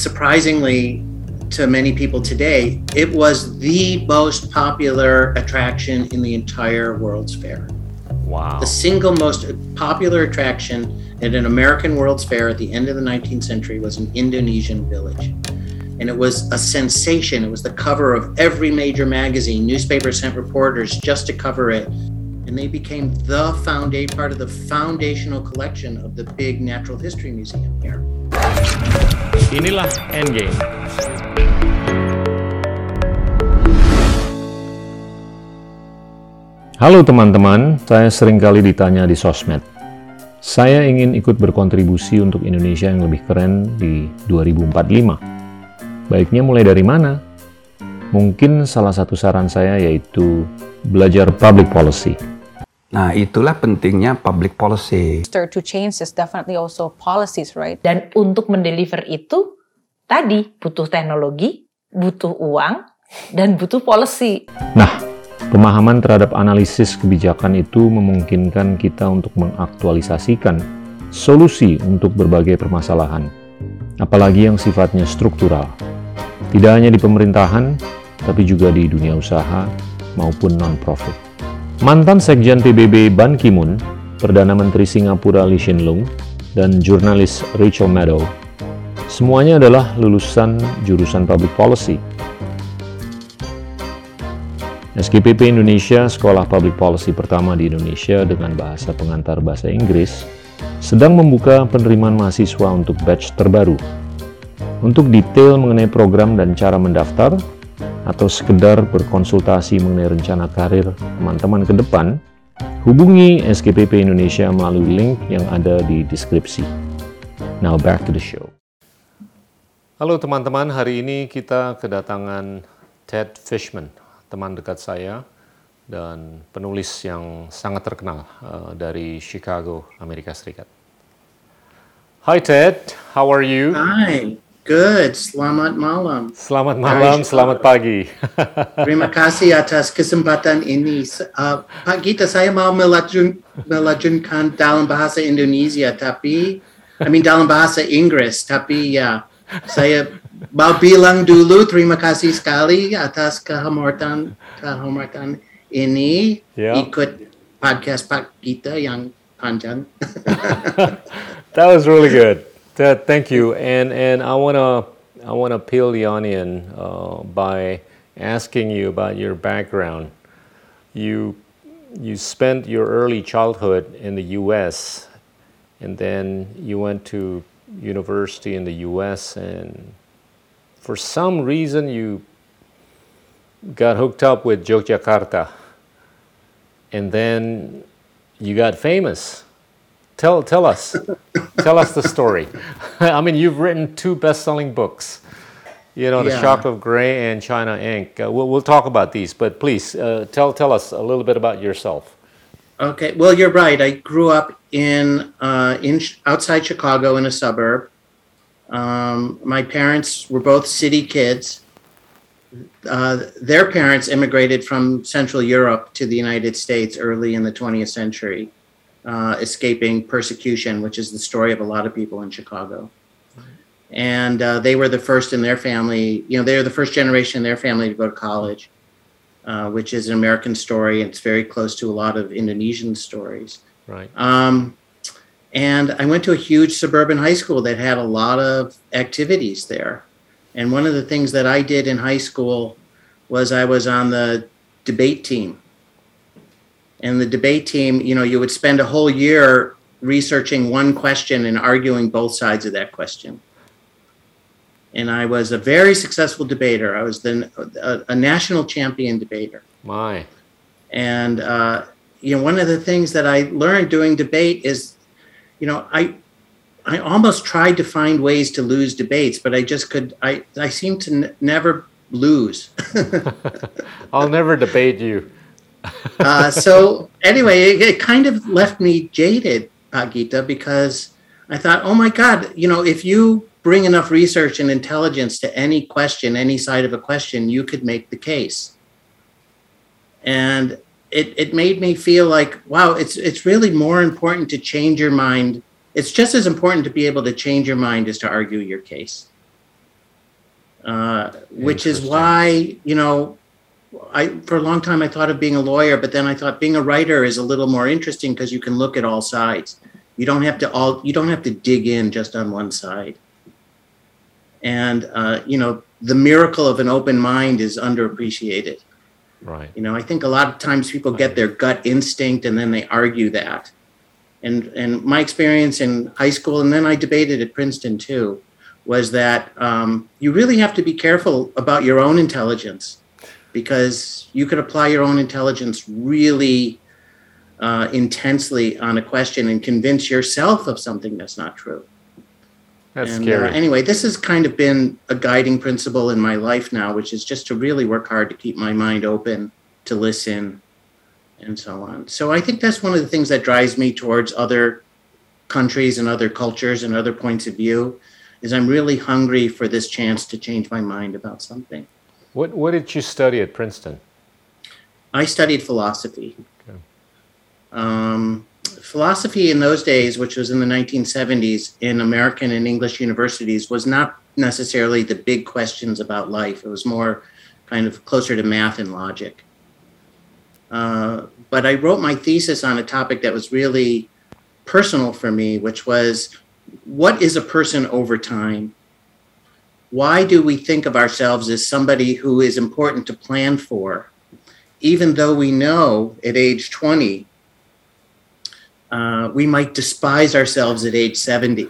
surprisingly to many people today, it was the most popular attraction in the entire World's Fair. Wow. The single most popular attraction at an American World's Fair at the end of the 19th century was an Indonesian village. And it was a sensation. It was the cover of every major magazine. Newspapers sent reporters just to cover it. And they became the foundation part of the foundational collection of the big natural history museum here. Inilah Endgame. Halo teman-teman, saya sering kali ditanya di sosmed. Saya ingin ikut berkontribusi untuk Indonesia yang lebih keren di 2045. Baiknya mulai dari mana? Mungkin salah satu saran saya yaitu belajar public policy. Nah, itulah pentingnya public policy. To change is definitely also policies, right? Dan untuk mendeliver itu, tadi butuh teknologi, butuh uang, dan butuh policy. Nah, Pemahaman terhadap analisis kebijakan itu memungkinkan kita untuk mengaktualisasikan solusi untuk berbagai permasalahan, apalagi yang sifatnya struktural. Tidak hanya di pemerintahan, tapi juga di dunia usaha maupun non-profit. Mantan Sekjen PBB Ban Ki-moon, Perdana Menteri Singapura Lee Hsien Loong, dan jurnalis Rachel Maddow, semuanya adalah lulusan jurusan Public Policy SKPP Indonesia, sekolah public policy pertama di Indonesia dengan bahasa pengantar bahasa Inggris, sedang membuka penerimaan mahasiswa untuk batch terbaru. Untuk detail mengenai program dan cara mendaftar, atau sekedar berkonsultasi mengenai rencana karir teman-teman ke depan, hubungi SKPP Indonesia melalui link yang ada di deskripsi. Now back to the show. Halo teman-teman, hari ini kita kedatangan Ted Fishman teman dekat saya dan penulis yang sangat terkenal uh, dari Chicago, Amerika Serikat. Hi Ted, how are you? Hi, good. Selamat malam. Selamat malam, selamat pagi. Terima kasih atas kesempatan ini. Uh, Pak Gita, saya mau melajun, melajunkan dalam bahasa Indonesia, tapi, I mean dalam bahasa Inggris, tapi ya, saya mau bilang dulu terima kasih sekali atas kehormatan kehormatan ini yeah. ikut podcast Pak Gita yang panjang. that was really good. That, thank you. And and I wanna I wanna peel the onion uh, by asking you about your background. You you spent your early childhood in the U.S. and then you went to university in the U.S. and for some reason you got hooked up with Yogyakarta and then you got famous. Tell, tell us, tell us the story. I mean, you've written two best-selling books, you know, The yeah. Shock of Gray and China Inc. Uh, we'll, we'll talk about these, but please uh, tell, tell us a little bit about yourself. Okay, well, you're right. I grew up in, uh, in outside Chicago in a suburb. Um, my parents were both city kids. Uh, their parents immigrated from Central Europe to the United States early in the 20th century, uh, escaping persecution, which is the story of a lot of people in Chicago. And uh, they were the first in their family, you know, they were the first generation in their family to go to college, uh, which is an American story. And it's very close to a lot of Indonesian stories. Right. Um, and I went to a huge suburban high school that had a lot of activities there. And one of the things that I did in high school was I was on the debate team. And the debate team, you know, you would spend a whole year researching one question and arguing both sides of that question. And I was a very successful debater. I was then a, a national champion debater. My. And, uh, you know, one of the things that I learned doing debate is you know, I I almost tried to find ways to lose debates, but I just could. I I seem to n- never lose. I'll never debate you. Uh, so anyway, it, it, kind of left me jaded, Agita, because I thought, oh my God, you know, if you bring enough research and intelligence to any question, any side of a question, you could make the case. And it, it made me feel like wow it's it's really more important to change your mind. It's just as important to be able to change your mind as to argue your case. Uh, which is why you know I for a long time I thought of being a lawyer, but then I thought being a writer is a little more interesting because you can look at all sides. You don't have to all you don't have to dig in just on one side. And uh, you know the miracle of an open mind is underappreciated. Right. You know, I think a lot of times people get their gut instinct and then they argue that. And and my experience in high school and then I debated at Princeton too was that um, you really have to be careful about your own intelligence because you could apply your own intelligence really uh, intensely on a question and convince yourself of something that's not true. That's and, scary. Uh, anyway, this has kind of been a guiding principle in my life now, which is just to really work hard to keep my mind open, to listen, and so on. So I think that's one of the things that drives me towards other countries and other cultures and other points of view is I'm really hungry for this chance to change my mind about something. What What did you study at Princeton? I studied philosophy. Okay. Um, philosophy in those days, which was in the 1970s in American and English universities, was not necessarily the big questions about life. It was more kind of closer to math and logic. Uh, but I wrote my thesis on a topic that was really personal for me, which was what is a person over time? Why do we think of ourselves as somebody who is important to plan for? even though we know at age 20, uh, we might despise ourselves at age 70.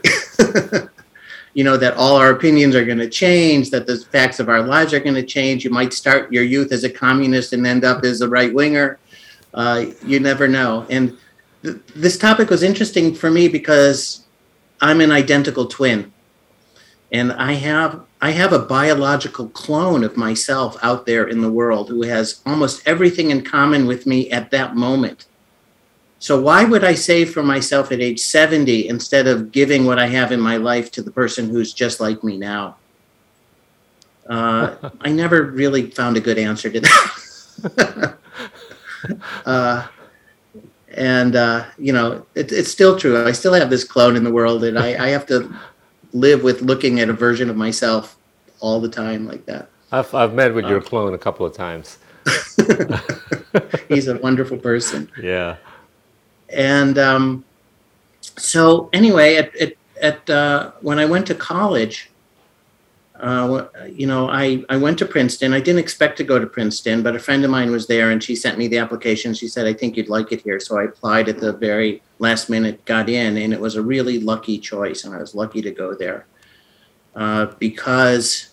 you know, that all our opinions are going to change, that the facts of our lives are going to change. You might start your youth as a communist and end up as a right winger. Uh, you never know. And th- this topic was interesting for me because I'm an identical twin and I have I have a biological clone of myself out there in the world who has almost everything in common with me at that moment. So why would I save for myself at age 70 instead of giving what I have in my life to the person who's just like me now? Uh, I never really found a good answer to that. uh, and uh, you know, it, it's still true. I still have this clone in the world, and I, I have to live with looking at a version of myself all the time like that. I've I've met with your clone a couple of times. He's a wonderful person. Yeah. And um, so, anyway, at, at, at uh, when I went to college, uh, you know, I, I went to Princeton. I didn't expect to go to Princeton, but a friend of mine was there and she sent me the application. She said, I think you'd like it here. So I applied at the very last minute, got in, and it was a really lucky choice. And I was lucky to go there uh, because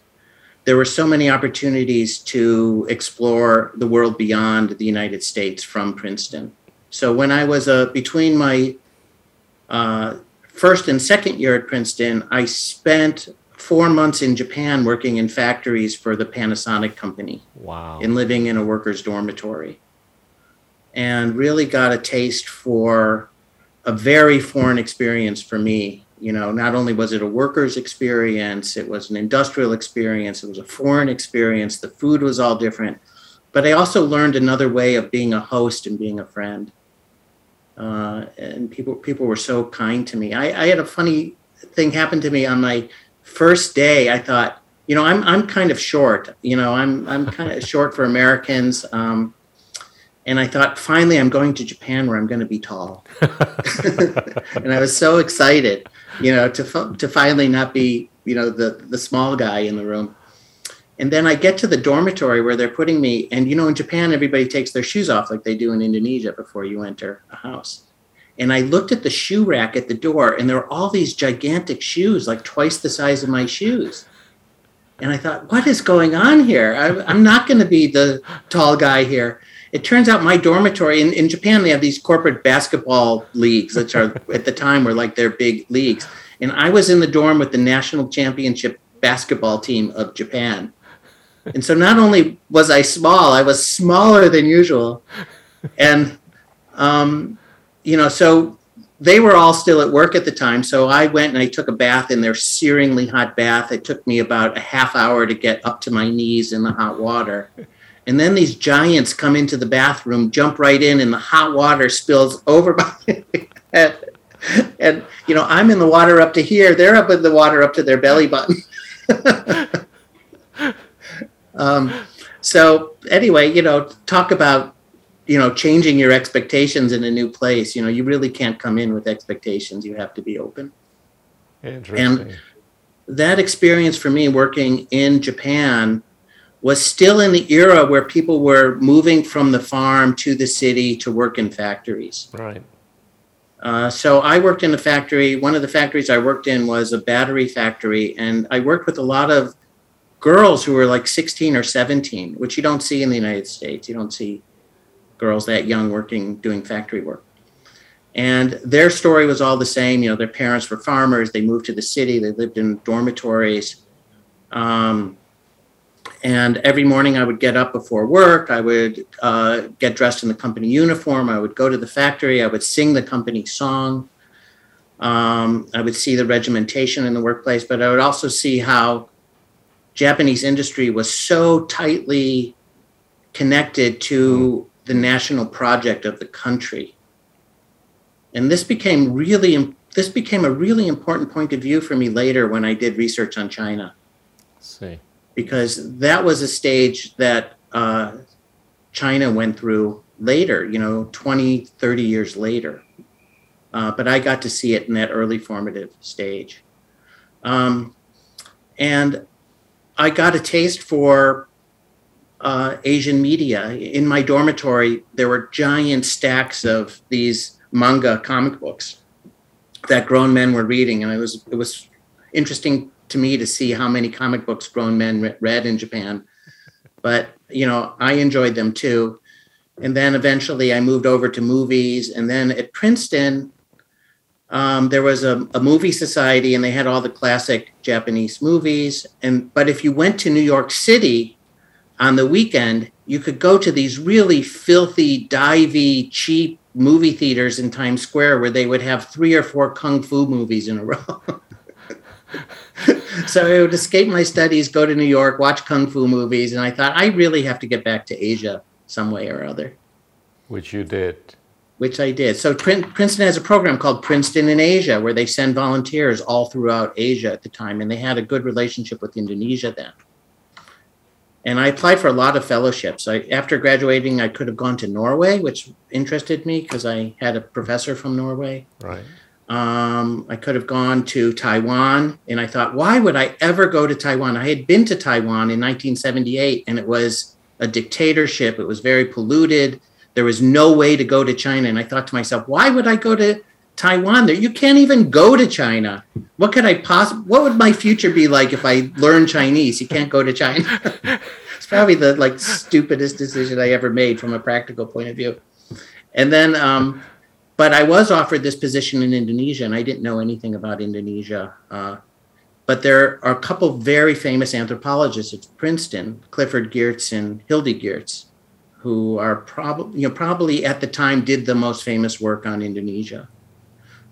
there were so many opportunities to explore the world beyond the United States from Princeton. So when I was uh, between my uh, first and second year at Princeton, I spent four months in Japan working in factories for the Panasonic company Wow. and living in a worker's dormitory. And really got a taste for a very foreign experience for me. You know, not only was it a worker's experience, it was an industrial experience, it was a foreign experience, the food was all different. But I also learned another way of being a host and being a friend. Uh, and people people were so kind to me. I, I had a funny thing happen to me on my first day. I thought, you know, I'm I'm kind of short. You know, I'm I'm kind of short for Americans. Um, and I thought, finally, I'm going to Japan where I'm going to be tall. and I was so excited, you know, to to finally not be, you know, the the small guy in the room. And then I get to the dormitory where they're putting me, and you know, in Japan, everybody takes their shoes off like they do in Indonesia before you enter a house. And I looked at the shoe rack at the door, and there were all these gigantic shoes, like twice the size of my shoes. And I thought, what is going on here? I, I'm not going to be the tall guy here. It turns out my dormitory in, in Japan, they have these corporate basketball leagues, which are at the time were like their big leagues. And I was in the dorm with the national championship basketball team of Japan. And so not only was I small, I was smaller than usual. And, um, you know, so they were all still at work at the time. So I went and I took a bath in their searingly hot bath. It took me about a half hour to get up to my knees in the hot water. And then these giants come into the bathroom, jump right in, and the hot water spills over my head. And, you know, I'm in the water up to here. They're up in the water up to their belly button. um, so anyway, you know, talk about you know changing your expectations in a new place. You know, you really can't come in with expectations. You have to be open. Interesting. And that experience for me working in Japan was still in the era where people were moving from the farm to the city to work in factories. right. Uh, so I worked in a factory. One of the factories I worked in was a battery factory, and I worked with a lot of girls who were like 16 or 17, which you don't see in the United States. You don't see girls that young working doing factory work. And their story was all the same. You know, their parents were farmers. They moved to the city. They lived in dormitories. Um, and every morning I would get up before work. I would uh, get dressed in the company uniform. I would go to the factory. I would sing the company song. Um, I would see the regimentation in the workplace, but I would also see how Japanese industry was so tightly connected to the national project of the country. And this became really this became a really important point of view for me later when I did research on China see. because that was a stage that uh, China went through later, you know, 20, 30 years later. Uh, but I got to see it in that early formative stage. Um, and I got a taste for uh, Asian media. In my dormitory, there were giant stacks of these manga comic books that grown men were reading, and it was it was interesting to me to see how many comic books grown men re- read in Japan. But you know, I enjoyed them too. And then eventually, I moved over to movies, and then at Princeton, um, there was a, a movie society, and they had all the classic Japanese movies. And but if you went to New York City on the weekend, you could go to these really filthy, divey, cheap movie theaters in Times Square where they would have three or four kung fu movies in a row. so I would escape my studies, go to New York, watch kung fu movies, and I thought I really have to get back to Asia some way or other, Which you did. which I did. So Prin- Princeton has a program called Princeton in Asia where they send volunteers all throughout Asia at the time, and they had a good relationship with Indonesia then. And I applied for a lot of fellowships. I, after graduating, I could have gone to Norway, which interested me because I had a professor from Norway. Right. Um, I could have gone to Taiwan, and I thought, why would I ever go to Taiwan? I had been to Taiwan in 1978, and it was a dictatorship. It was very polluted. There was no way to go to China, and I thought to myself, why would I go to Taiwan? There, you can't even go to China. What could I possibly? What would my future be like if I learned Chinese? You can't go to China. it's probably the like stupidest decision I ever made from a practical point of view. And then, um, but I was offered this position in Indonesia, and I didn't know anything about Indonesia. Uh, but there are a couple very famous anthropologists at Princeton, Clifford Geertz and Hildy Geertz, who are probably you know probably at the time did the most famous work on Indonesia.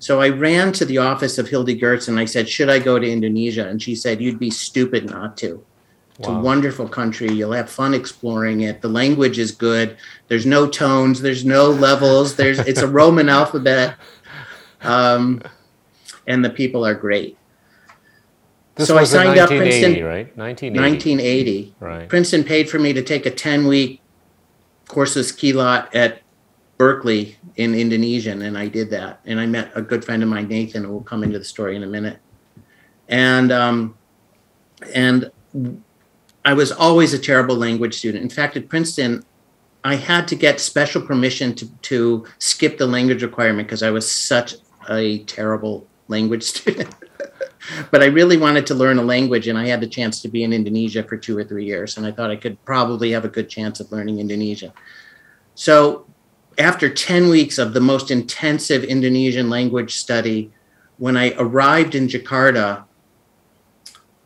So I ran to the office of Hildy Geertz and I said, "Should I go to Indonesia?" And she said, "You'd be stupid not to." It's a wonderful country. You'll have fun exploring it. The language is good. There's no tones. There's no levels. There's it's a Roman alphabet, um, and the people are great. This So I signed up 1980, Princeton- right? 1980. 1980. Right. Princeton paid for me to take a 10 week courses lot at Berkeley in Indonesian, and I did that. And I met a good friend of mine, Nathan, who will come into the story in a minute. And um, and I was always a terrible language student. In fact, at Princeton, I had to get special permission to to skip the language requirement because I was such a terrible language student. but I really wanted to learn a language, and I had the chance to be in Indonesia for two or three years, and I thought I could probably have a good chance of learning Indonesian. So, after 10 weeks of the most intensive Indonesian language study, when I arrived in Jakarta,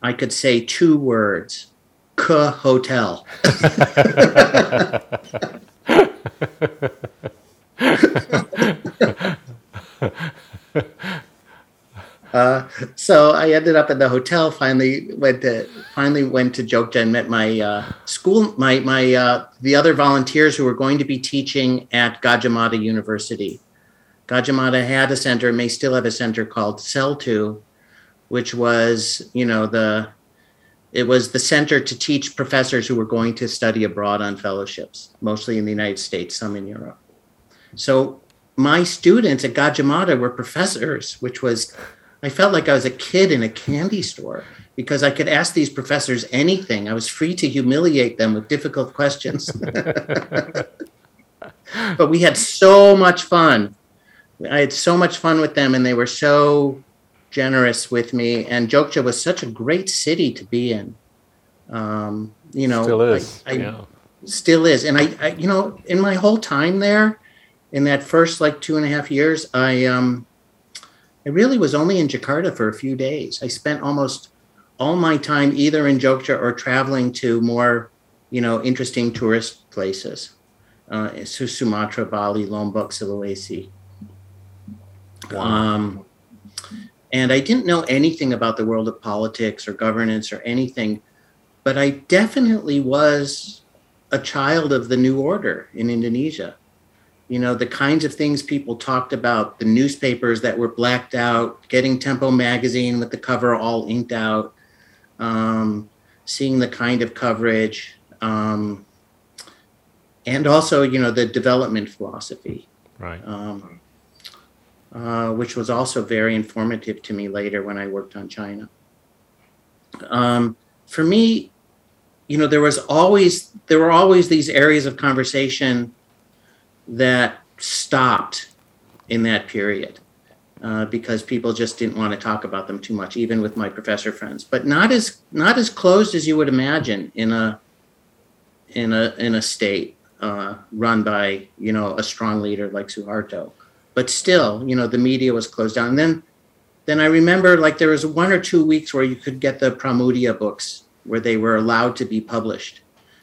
I could say two words Ke Hotel. Uh, so I ended up at the hotel. Finally went to finally went to Jogja and met my uh, school my my uh, the other volunteers who were going to be teaching at Gajah Mada University. Gajah Mada had a center, may still have a center called Cell Two, which was you know the it was the center to teach professors who were going to study abroad on fellowships, mostly in the United States, some in Europe. So my students at Gajah Mada were professors, which was, I felt like I was a kid in a candy store because I could ask these professors anything. I was free to humiliate them with difficult questions. but we had so much fun. I had so much fun with them, and they were so generous with me. And Jogja was such a great city to be in. Um, you know, Still is. I, I, yeah. still is and I, I you know in my whole time there in that first like two and a half years i um i really was only in jakarta for a few days. I spent almost all my time either in jogja or traveling to more you know interesting tourist places. Uh sumatra bali lombok sulawesi. Um and i didn't know anything about the world of politics or governance or anything but i definitely was a child of the new order in Indonesia. You know, the kinds of things people talked about, the newspapers that were blacked out, getting Tempo magazine with the cover all inked out, um, seeing the kind of coverage, um, and also, you know, the development philosophy, Right. um, uh, which was also very informative to me later when I worked on China. Um, for me, you know there was always there were always these areas of conversation that stopped in that period uh, because people just didn't want to talk about them too much even with my professor friends. But not as not as closed as you would imagine in a in a in a state uh, run by you know a strong leader like Suharto. But still you know the media was closed down. And then then I remember like there was one or two weeks where you could get the Pramoedya books where they were allowed to be published.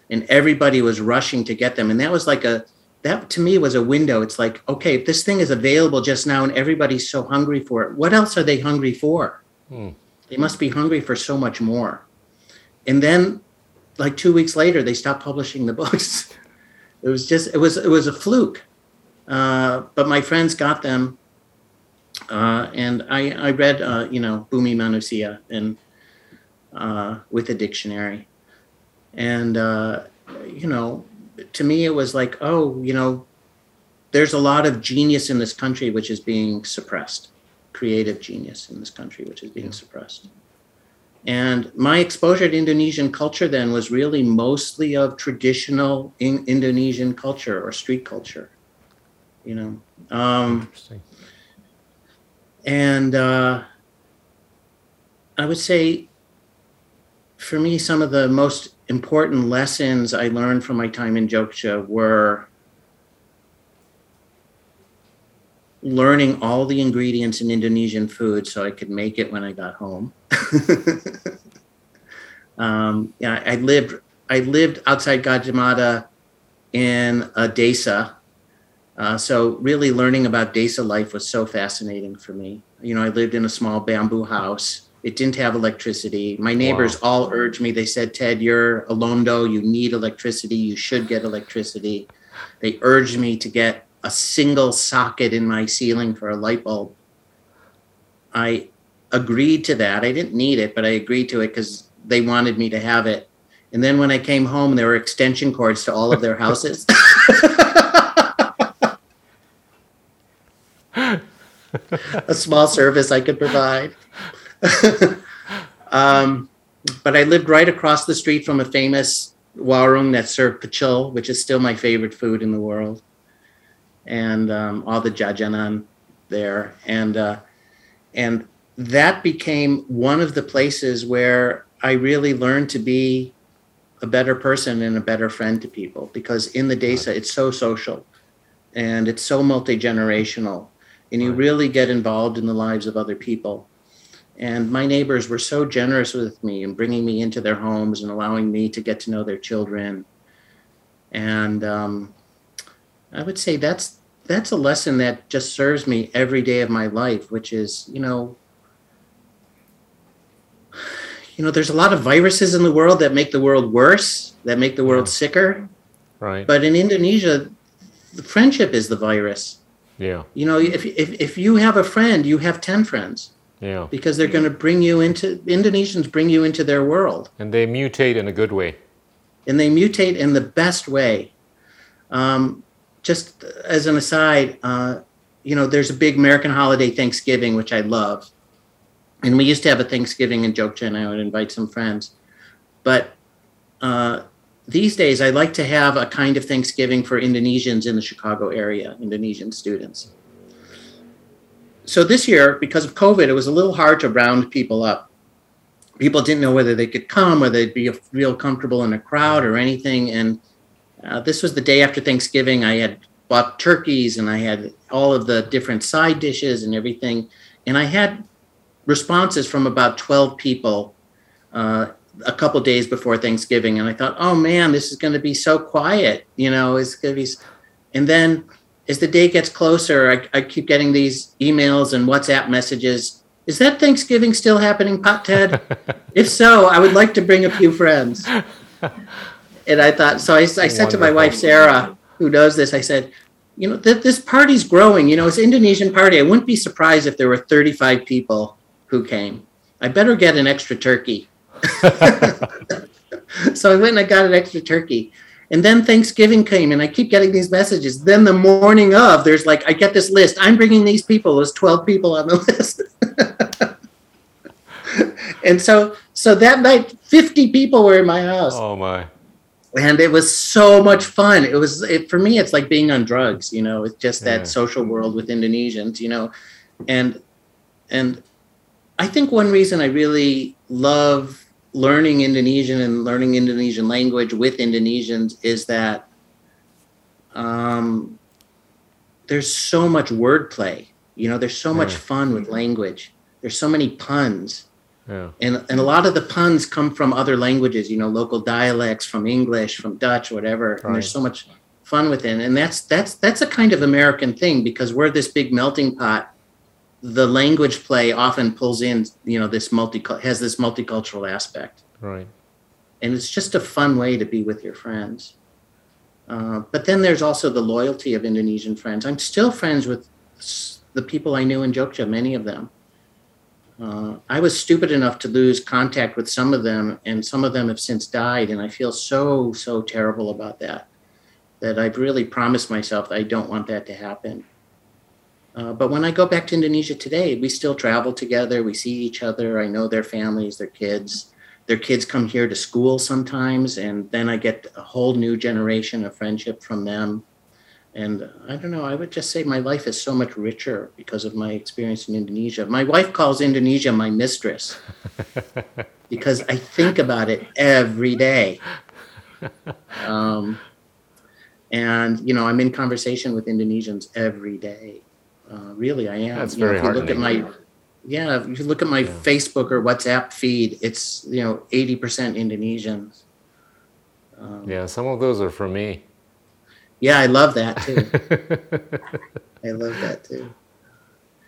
And everybody was rushing to get them. And that was like a that to me was a window. It's like okay if this thing is available just now and everybody's so hungry for it what else are they hungry for? Hmm. they must be hungry for so much more. And then like two weeks later they stopped publishing the books. It was just it was it was a fluke. Uh, but my friends got them. Uh, and i i read uh, you know bumi manusia and uh, with a dictionary. And, uh, you know, to me, it was like, oh, you know, there's a lot of genius in this country which is being suppressed, creative genius in this country which is being suppressed. And my exposure to Indonesian culture then was really mostly of traditional in Indonesian culture or street culture, you know. Um, and uh, I would say, for me, some of the most important lessons I learned from my time in Jogja were learning all the ingredients in Indonesian food so I could make it when I got home. um, yeah, I lived I lived outside Gajah in a desa, uh, so really learning about desa life was so fascinating for me. You know, I lived in a small bamboo house. It didn't have electricity. My neighbors all urged me. They said, "Ted, you're a londo. You need electricity. You should get electricity." They urged me to get a single socket in my ceiling for a light bulb. I agreed to that. I didn't need it, but I agreed to it because they wanted me to have it. And then when I came home, there were extension cords to all of their houses. a small service I could provide. um, but I lived right across the street from a famous warung that served pecel, which is still my favorite food in the world, and um, all the jajanan there, and uh, and that became one of the places where I really learned to be a better person and a better friend to people. Because in the desa it's so social and it's so multi-generational. And you really get involved in the lives of other people and my neighbors were so generous with me and bringing me into their homes and allowing me to get to know their children. And um, i would say that's that's a lesson that just serves me every day of my life which is you know you know there's a lot of viruses in the world that make the world worse that make the world sicker. Right. but in indonesia the friendship is the virus. Yeah. you know if, if if you have a friend you have 10 friends Yeah. because they're going to bring you into Indonesians bring you into their world. And they mutate in a good way. and they mutate in the best way. Um, just as an aside, uh, you know, there's a big American holiday, Thanksgiving, which I love. And we used to have a Thanksgiving in and I would invite some friends. But uh, these days, I like to have a kind of Thanksgiving for Indonesians in the Chicago area, Indonesian students. So this year, because of COVID, it was a little hard to round people up people didn't know whether they could come, whether they'd be real comfortable in a crowd or anything. And uh, this was the day after Thanksgiving. I had bought turkeys and I had all of the different side dishes and everything. And I had responses from about 12 people uh, a couple days before Thanksgiving. And I thought, oh man, this is going to be so quiet. You know, it's going to be. And then as the day gets closer, I, I keep getting these emails and WhatsApp messages is that Thanksgiving still happening, Pak Ted? if so, I would like to bring a few friends. And I thought, so I, I said to my wife, Sarah, who knows this, I said, you know, th- this party's growing. You know, it's Indonesian party. I wouldn't be surprised if there were 35 people who came. I better get an extra turkey. so I went and I got an extra turkey. And then Thanksgiving came, and I keep getting these messages. Then the morning of, there's like, I get this list. I'm bringing these people. There's 12 people on the list. and so, so that night, 50 people were in my house, Oh my. and it was so much fun. It was, it, for me, it's like being on drugs. You know, it's just that Yeah. social world with Indonesians. You know, and and I think one reason I really love learning Indonesian and learning Indonesian language with Indonesians is that um, there's so much wordplay. You know, there's so much fun with language. There's so many puns. Yeah. And, and a lot of the puns come from other languages, you know, local dialects from English, from Dutch, whatever. And there's so much fun within. And that's that's that's a kind of American thing because we're this big melting pot. The language play often pulls in, you know, this multi has this multicultural aspect Right. and it's just a fun way to be with your friends. Uh, but then there's also the loyalty of Indonesian friends. I'm still friends with the people I knew in Jogja, many of them. Uh, I was stupid enough to lose contact with some of them, and some of them have since died, and I feel so, so terrible about that. That I've really promised myself I don't want that to happen. Uh, but when I go back to Indonesia today, we still travel together. We see each other. I know their families, their kids. Their kids come here to school sometimes and then i get a whole new generation of friendship from them. And i don't know i would just say my life is so much richer because of my experience in indonesia. My wife calls indonesia my mistress because i think about it every day. Um, and you know i'm in conversation with indonesians every day uh, really i am That's You know, very if you look at my yeah, if you look at my Facebook or WhatsApp feed, it's you know eighty percent Indonesians. Um, Yeah. Some of those are for me. yeah, I love that too. I love that too.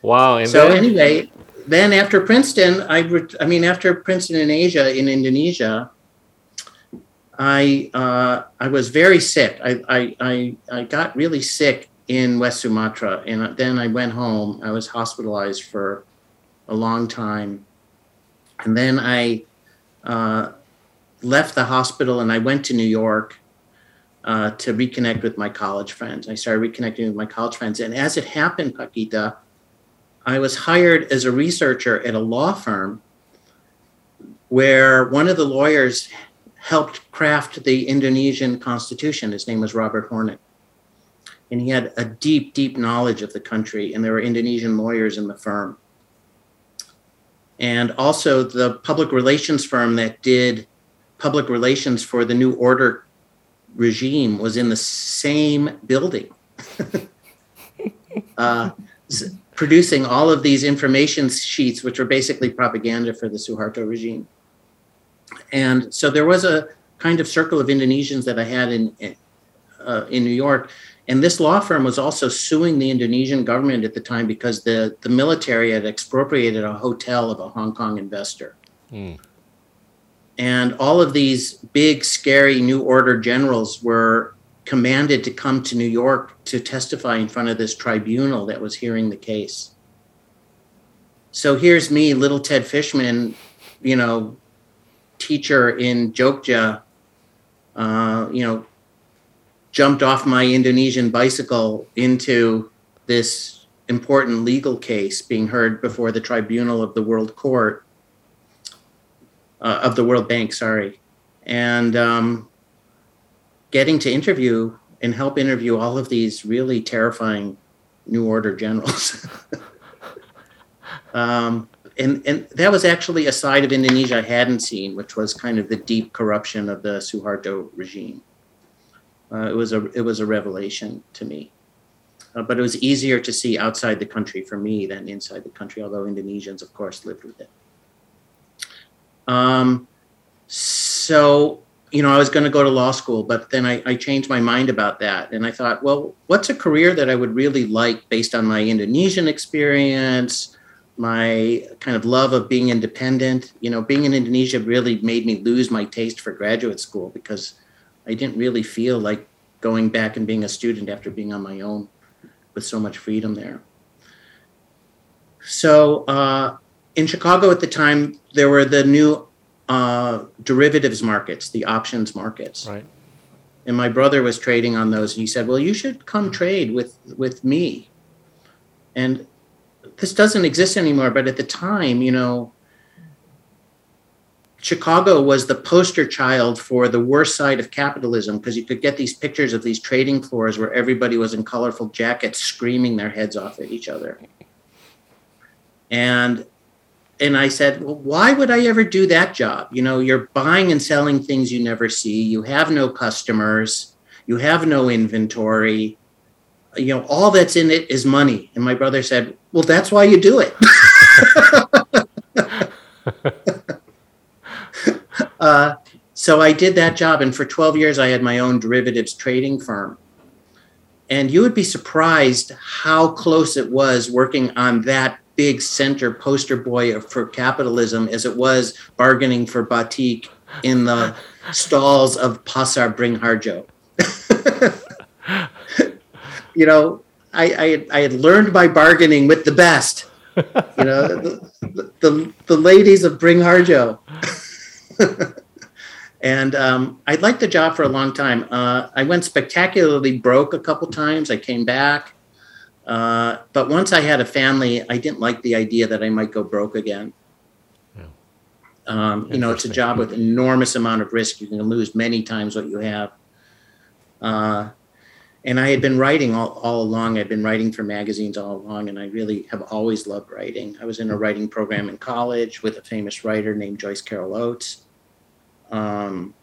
Wow. So then, anyway, then after Princeton, I ret- I mean after Princeton in Asia in Indonesia, I uh, I was very sick. I, I I I got really sick in West Sumatra, and then I went home. I was hospitalized for a long time, and then I uh, left the hospital and I went to New York uh, to reconnect with my college friends. I started reconnecting with my college friends, and as it happened, Pak Gita, I was hired as a researcher at a law firm where one of the lawyers helped craft the Indonesian constitution. His name was Robert Hornick. And he had a deep, deep knowledge of the country, and there were Indonesian lawyers in the firm. And also, the public relations firm that did public relations for the New Order regime was in the same building. uh, producing all of these information sheets, which were basically propaganda for the Suharto regime. And so there was a kind of circle of Indonesians that I had in uh, in New York, and this law firm was also suing the Indonesian government at the time because the the military had expropriated a hotel of a Hong Kong investor. Mm. And all of these big, scary New Order generals were commanded to come to New York to testify in front of this tribunal that was hearing the case. so here's me, little Ted Fishman, you know, teacher in Jogja, uh, you know, jumped off my Indonesian bicycle into this important legal case being heard before the tribunal of the World Court, uh, of the World Bank, sorry. And um, getting to interview and help interview all of these really terrifying New Order generals. um, and, and that was actually a side of Indonesia I hadn't seen, which was kind of the deep corruption of the Suharto regime. Uh, it was a it was a revelation to me, uh, but it was easier to see outside the country for me than inside the country. Although Indonesians, of course, lived with it. Um, so you know, I was going to go to law school, but then I, I, changed my mind about that. And I thought, well, what's a career that I would really like based on my Indonesian experience, my kind of love of being independent? You know, being in Indonesia really made me lose my taste for graduate school because I didn't really feel like going back and being a student after being on my own with so much freedom there. So uh, in Chicago at the time, there were the new uh, derivatives markets, the options markets. Right. And my brother was trading on those, and he said, "Well, you should come trade with with me." And this doesn't exist anymore, but at the time, you know, Chicago was the poster child for the worst side of capitalism because you could get these pictures of these trading floors where everybody was in colorful jackets screaming their heads off at each other. And and I said, well, why would I ever do that job? You know, you're buying and selling things you never see. You have no customers. You have no inventory. You know, all that's in it is money. And my brother said, well, that's why you do it. uh, so I did that job. And for 12 years, I had my own derivatives trading firm. And you would be surprised how close it was working on that big center poster boy for capitalism as it was bargaining for batik in the stalls of Pasar Beringharjo. you know, I, I, I, had learned by bargaining with the best, you know, the, the, the ladies of Beringharjo. and um, I liked the job for a long time. Uh, I went spectacularly broke a couple times. I came back. Uh, but once I had a family, I didn't like the idea that I might go broke again. Yeah. Um, you know, it's a job with enormous amount of risk. You can lose many times what you have. Uh, and I had been writing all, all along. I'd been writing for magazines all along, and I really have always loved writing. I was in a writing program in college with a famous writer named Joyce Carol Oates. Um,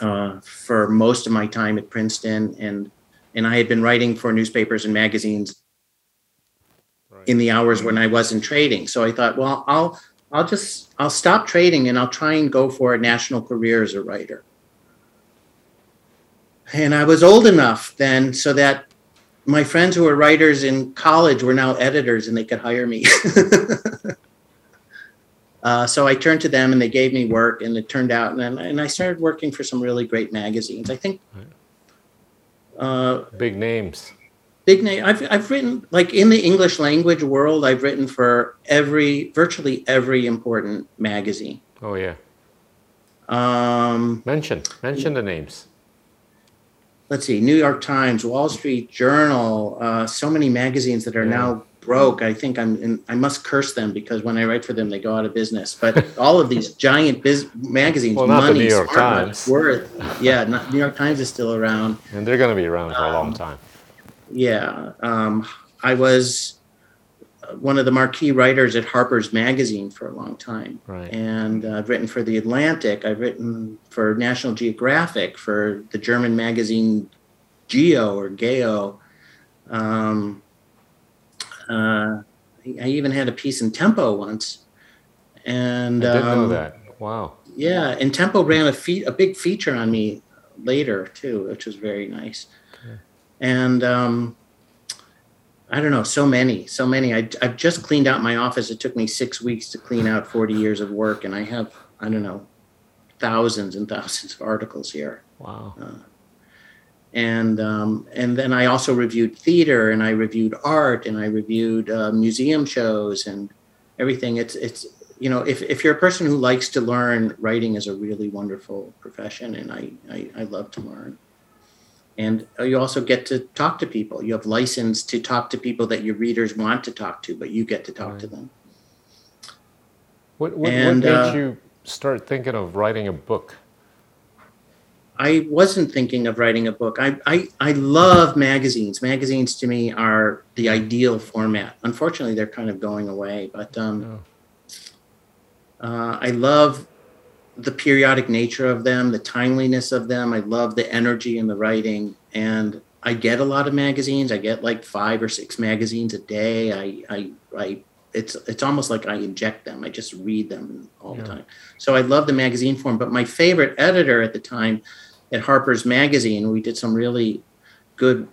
uh, for most of my time at Princeton, and and I had been writing for newspapers and magazines right. in the hours when I wasn't trading. So I thought, well, I'll I'll just I'll stop trading and I'll try and go for a national career as a writer. And I was old enough then so that my friends who were writers in college were now editors and they could hire me. uh, so I turned to them and they gave me work and it turned out and, and I started working for some really great magazines. I think. Uh, big names. Big name. I've I've written like in the English language world. I've written for every virtually every important magazine. Oh yeah. Um, mention mention the names. Let's see: New York Times, Wall Street Journal. Uh, so many magazines that are yeah. now broke. I think I'm in, I must curse them because when I write for them, they go out of business. But all of these giant biz magazines, well, money, York Times, worth, yeah, not, New York Times is still around, and they're going to be around for a long time. Yeah, um, I was one of the marquee writers at Harper's Magazine for a long time, right. and uh, I've written for the Atlantic. I've written for National Geographic, for the German magazine Geo or Geo. Um, uh, I even had a piece in Tempo once, and I didn't um, know that. Wow. Yeah, and Tempo ran a fe- a big feature on me later too, which was very nice. Okay. And um, I don't know, so many, so many. I, I've just cleaned out my office. It took me six weeks to clean out 40 years of work, and I have, I don't know, thousands and thousands of articles here. Wow. Uh, and um, and then I also reviewed theater and I reviewed art and I reviewed uh, museum shows and everything. It's it's you know if if you're a person who likes to learn, writing is a really wonderful profession, and I I, I love to learn. And you also get to talk to people. You have license to talk to people that your readers want to talk to, but you get to talk to them. What, what, And, what made uh, you start thinking of writing a book? I wasn't thinking of writing a book. I, I, I love magazines. Magazines to me are the ideal format. Unfortunately, they're kind of going away, but um, uh, I love the periodic nature of them, the timeliness of them. I love the energy in the writing. And I get a lot of magazines. I get like five or six magazines a day. I, I, I it's it's almost like I inject them. I just read them all the time. So I love the magazine form. But my favorite editor at the time at Harper's Magazine, we did some really good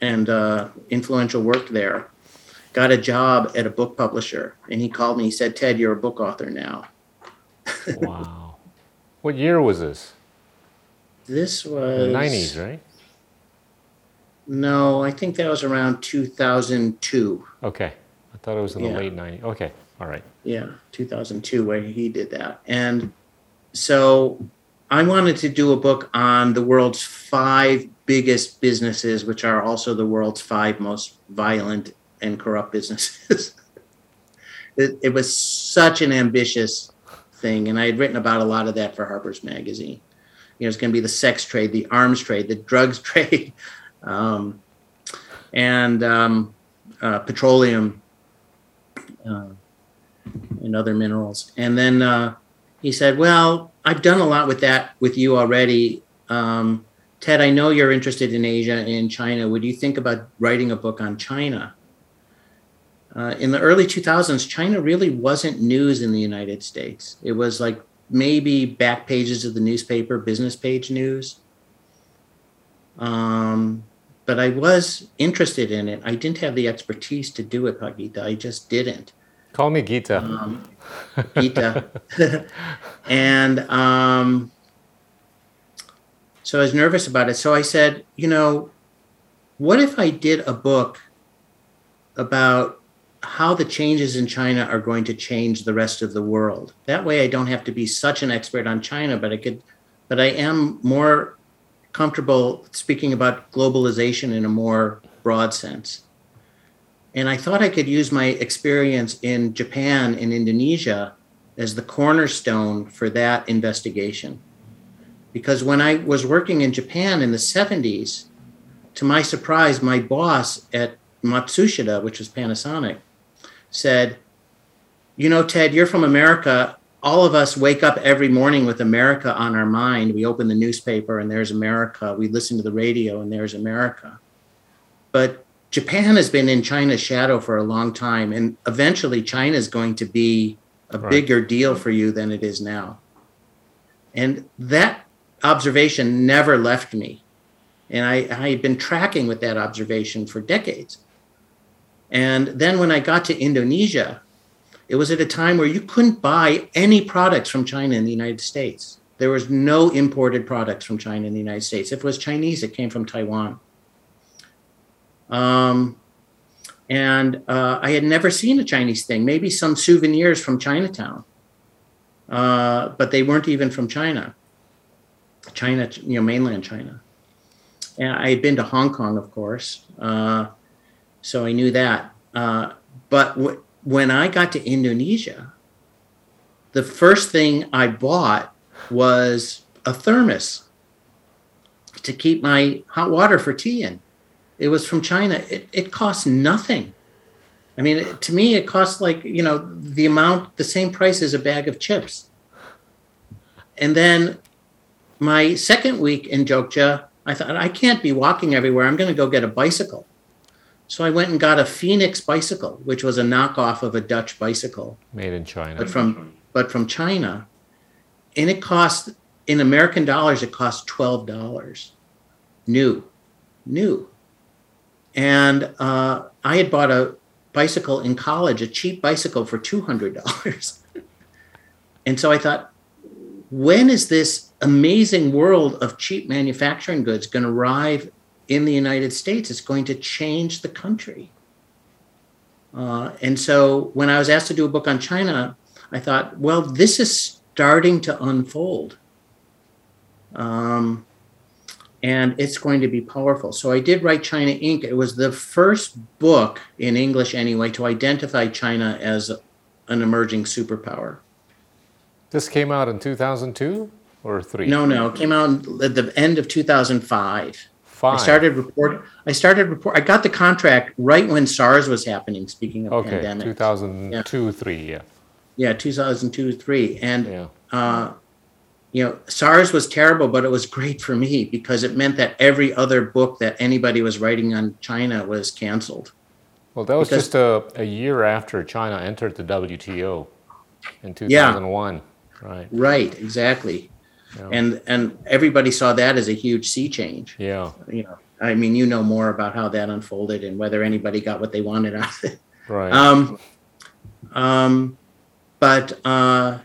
and uh, influential work there. Got a job at a book publisher, and he called me. He said, "Ted, you're a book author now." wow. What year was this? This was The 90s, right? No, I think that was around 2002. Okay. I thought it was in the Yeah. late 90s. Okay. All right. Yeah, 2002, where he did that. And so I wanted to do a book on the world's five biggest businesses, which are also the world's five most violent and corrupt businesses. it, it was such an ambitious thing. And I had written about a lot of that for Harper's Magazine. You know, it's going to be the sex trade, the arms trade, the drugs trade, um, and um, uh, petroleum uh, and other minerals. And then uh, he said, Well, I've done a lot with that with you already. Um, Ted, I know you're interested in Asia and China. Would you think about writing a book on China? Uh, in the early 2000s, China really wasn't news in the United States. It was like maybe back pages of the newspaper, business page news. Um, but I was interested in it. I didn't have the expertise to do it, Pak Gita. I just didn't. Call me Gita. Um, Gita. and um, so I was nervous about it. So I said, you know, what if I did a book about how the changes in China are going to change the rest of the world? That way I don't have to be such an expert on China, but I could, but I am more comfortable speaking about globalization in a more broad sense. And I thought I could use my experience in Japan and Indonesia as the cornerstone for that investigation. Because when I was working in Japan in the 70s, to my surprise, my boss at Matsushita, which was Panasonic, said, You know, Ted, you're from America. All of us wake up every morning with America on our mind. We open the newspaper and there's America. We listen to the radio and there's America. But Japan has been in China's shadow for a long time, and eventually China is going to be a Right. bigger deal for you than it is now. And that observation never left me. And I, I had been tracking with that observation for decades. And then when I got to Indonesia, it was at a time where you couldn't buy any products from China in the United States. There was no imported products from China in the United States. If it was Chinese, it came from Taiwan. Um, and uh, I had never seen a Chinese thing, maybe some souvenirs from Chinatown, uh, but they weren't even from China, China, you know, mainland China. And I had been to Hong Kong, of course, uh, so I knew that. Uh, but w- when I got to Indonesia, the first thing I bought was a thermos to keep my hot water for tea in. It was from China. It, it cost nothing. I mean, it- to me, it costs like, you know, the amount, the same price as a bag of chips. And then my second week in Jogja, I thought, I can't be walking everywhere. I'm going to go get a bicycle. So I went and got a Phoenix bicycle, which was a knockoff of a Dutch bicycle Made in China. but from but from China, and it cost in American dollars it cost twelve dollars, new, new, and uh, I had bought a bicycle in college, a cheap bicycle for two hundred dollars, and so I thought, when is this amazing world of cheap manufacturing goods going to arrive in the United States? It's going to change the country Uh, and so when I was asked to do a book on China, I thought, well, this is starting to unfold. Um, and it's going to be powerful. So I did write China Inc. It was the first book in English, anyway, to identify China as an emerging superpower. This came out in 2002 or three? No, no, it came out at the end of 2005. Five. I started report. I started report. I got the contract right when SARS was happening. Speaking of Okay, pandemic, 2002, three. Yeah. yeah, 2002, three, and Yeah. uh, you know, SARS was terrible, but it was great for me because it meant that every other book that anybody was writing on China was canceled. Well, that was Because- just a, a year after China entered the WTO in Yeah. 2001. Right. Right, exactly, Yeah. and and everybody saw that as a huge sea change. Yeah. You know, I mean, you know more about how that unfolded and whether anybody got what they wanted out of it. Right. Um, um, but uh,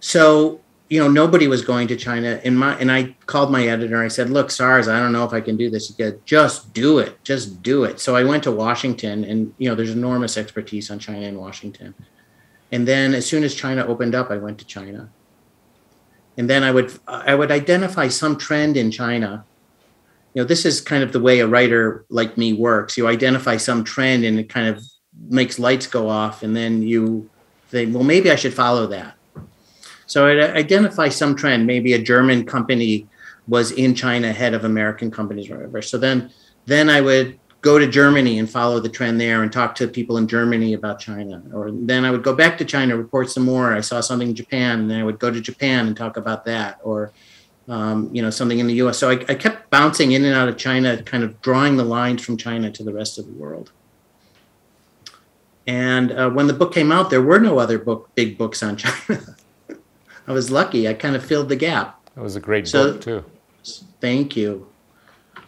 so you know, nobody was going to China. In my and I called my editor. I said, "Look, SARS, I don't know if I can do this." He said, "Just do it. Just do it." So I went to Washington, and you know, there's enormous expertise on China in Washington. And then as soon as China opened up, I went to China. And then I would I would identify some trend in China you know this is kind of the way a writer like me works you identify some trend and it kind of makes lights go off and then you think well maybe i should follow that so i identify some trend maybe a german company was in china ahead of american companies or whatever so then then i would go to germany and follow the trend there and talk to people in germany about china or then i would go back to china report some more i saw something in japan and then i would go to japan and talk about that or um, you know, something in the U.S. So I, I kept bouncing in and out of China, kind of drawing the lines from China to the rest of the world. And uh, when the book came out, there were no other book, big books on China. I was lucky; I kind of filled the gap. that was a great so- book too. Thank you.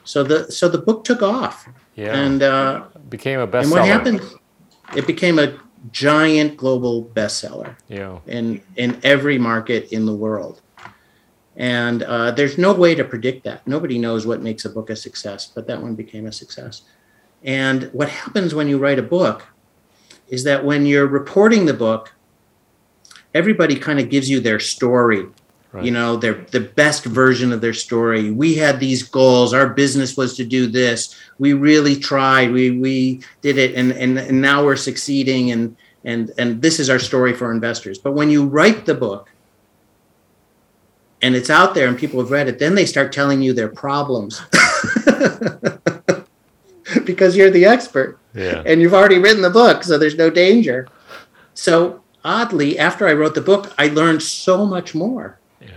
So the so the book took off, Yeah. and uh, became a bestseller. and what happened? It became a giant global bestseller Yeah. in in every market in the world. And uh, there's no way to predict that. Nobody knows what makes a book a success, but that one became a success. And what happens when you write a book is that when you're reporting the book, everybody kind of gives you their story. Right. You know, their the best version of their story. We had these goals. Our business was to do this. We really tried. We we did it, and and, and now we're succeeding. And and and this is our story for investors. But when you write the book, and it's out there and people have read it, then they start telling you their problems. because you're the expert Yeah. and you've already written the book, so there's no danger. So oddly, after I wrote the book, I learned so much more Yeah.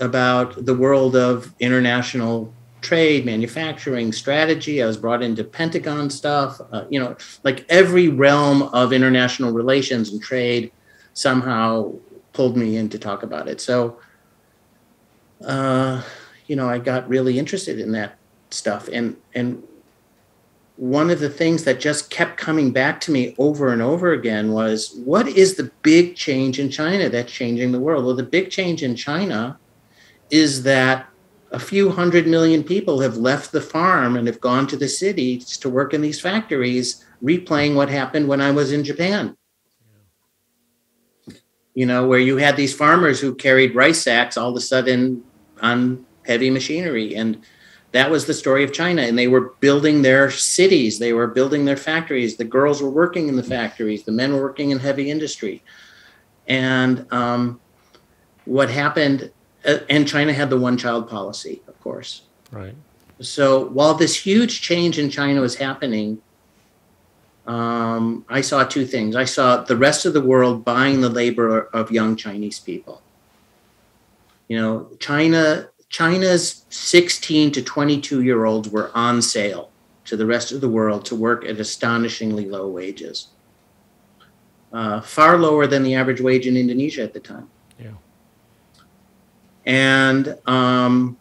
about the world of international trade, manufacturing, strategy. I was brought into Pentagon stuff, uh, you know, like every realm of international relations and trade somehow pulled me in to talk about it. So, uh, you know, I got really interested in that stuff. And, and one of the things that just kept coming back to me over and over again was what is the big change in China that's changing the world? Well, the big change in China is that a few hundred million people have left the farm and have gone to the cities to work in these factories, replaying what happened when I was in Japan. You know, where you had these farmers who carried rice sacks all of a sudden on heavy machinery. And that was the story of China. And they were building their cities, they were building their factories. The girls were working in the factories, the men were working in heavy industry. And um, what happened, uh, and China had the one child policy, of course. Right. So while this huge change in China was happening, um, I saw two things. I saw the rest of the world buying the labor of young Chinese people. You know, China, China's 16 to 22 year olds were on sale to the rest of the world to work at astonishingly low wages, uh, far lower than the average wage in Indonesia at the time. Yeah. And um,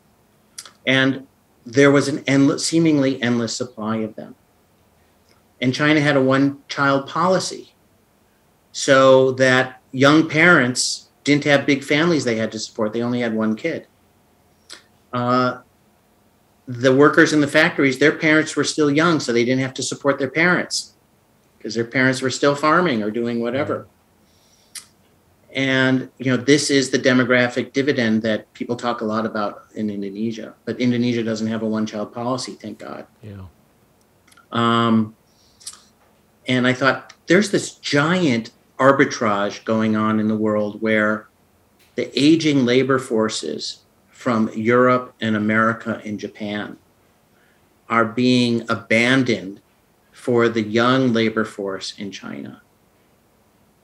and there was an endless, seemingly endless supply of them. And China had a one child policy so that young parents didn't have big families they had to support, they only had one kid. Uh, the workers in the factories, their parents were still young, so they didn't have to support their parents because their parents were still farming or doing whatever. And you know, this is the demographic dividend that people talk a lot about in Indonesia. But Indonesia doesn't have a one-child policy, thank God. Yeah. Um, and I thought there's this giant arbitrage going on in the world where the aging labor forces from Europe and America and Japan are being abandoned for the young labor force in China.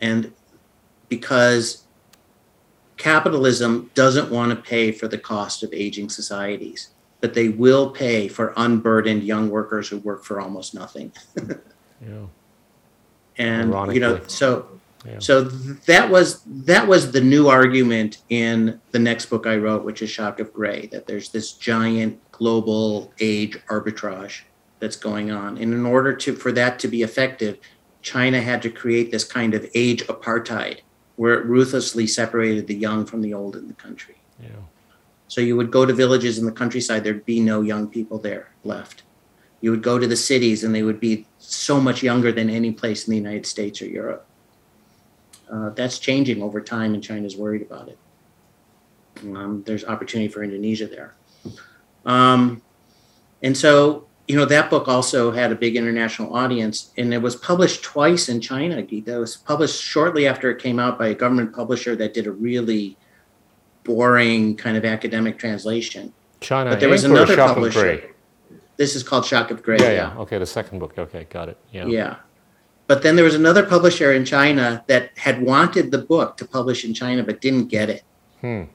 And because capitalism doesn't want to pay for the cost of aging societies, but they will pay for unburdened young workers who work for almost nothing. Yeah. and you know so Yeah. so th- that was that was the new argument in the next book i wrote which is shock of gray that there's this giant global age arbitrage that's going on and in order to for that to be effective china had to create this kind of age apartheid where it ruthlessly separated the young from the old in the country Yeah. so you would go to villages in the countryside, there'd be no young people there left. You would go to the cities and they would be so much younger than any place in the United States or Europe. Uh, that's changing over time, and China's worried about it. Um, there's opportunity for Indonesia there. Um, and so, you know, that book also had a big international audience, and it was published twice in China. Gita. It was published shortly after it came out by a government publisher that did a really boring kind of academic translation. China But there was another publisher. This is called Shock of Gray. Yeah, yeah. Okay, the second book. Okay, got it. Yeah. Yeah. But then there was another publisher in China that had wanted the book to publish in China but didn't get it. Hmm.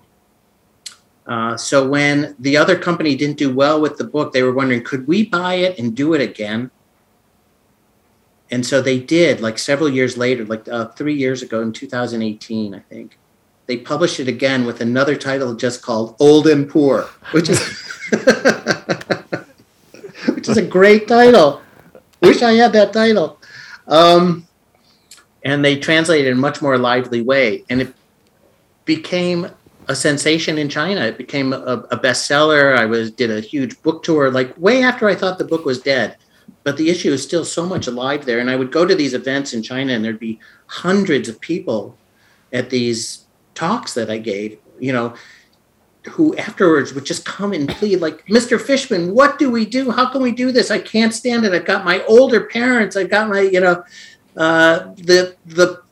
Uh, so when the other company didn't do well with the book, they were wondering, could we buy it and do it again? And so they did, like several years later, like uh, three years ago in 2018, I think. They published it again with another title just called Old and Poor, which is which is a great title. Wish I had that title. Um, and they translated in a much more lively way, and it became a sensation in China. It became a, a bestseller. I was did a huge book tour, like way after I thought the book was dead. But the issue is still so much alive there. And I would go to these events in China, and there'd be hundreds of people at these talks that I gave. You know, who afterwards would just come and plead, like, Mr. Fishman, what do we do? How can we do this? I can't stand it. I've got my older parents. I've got my, you know, uh, the the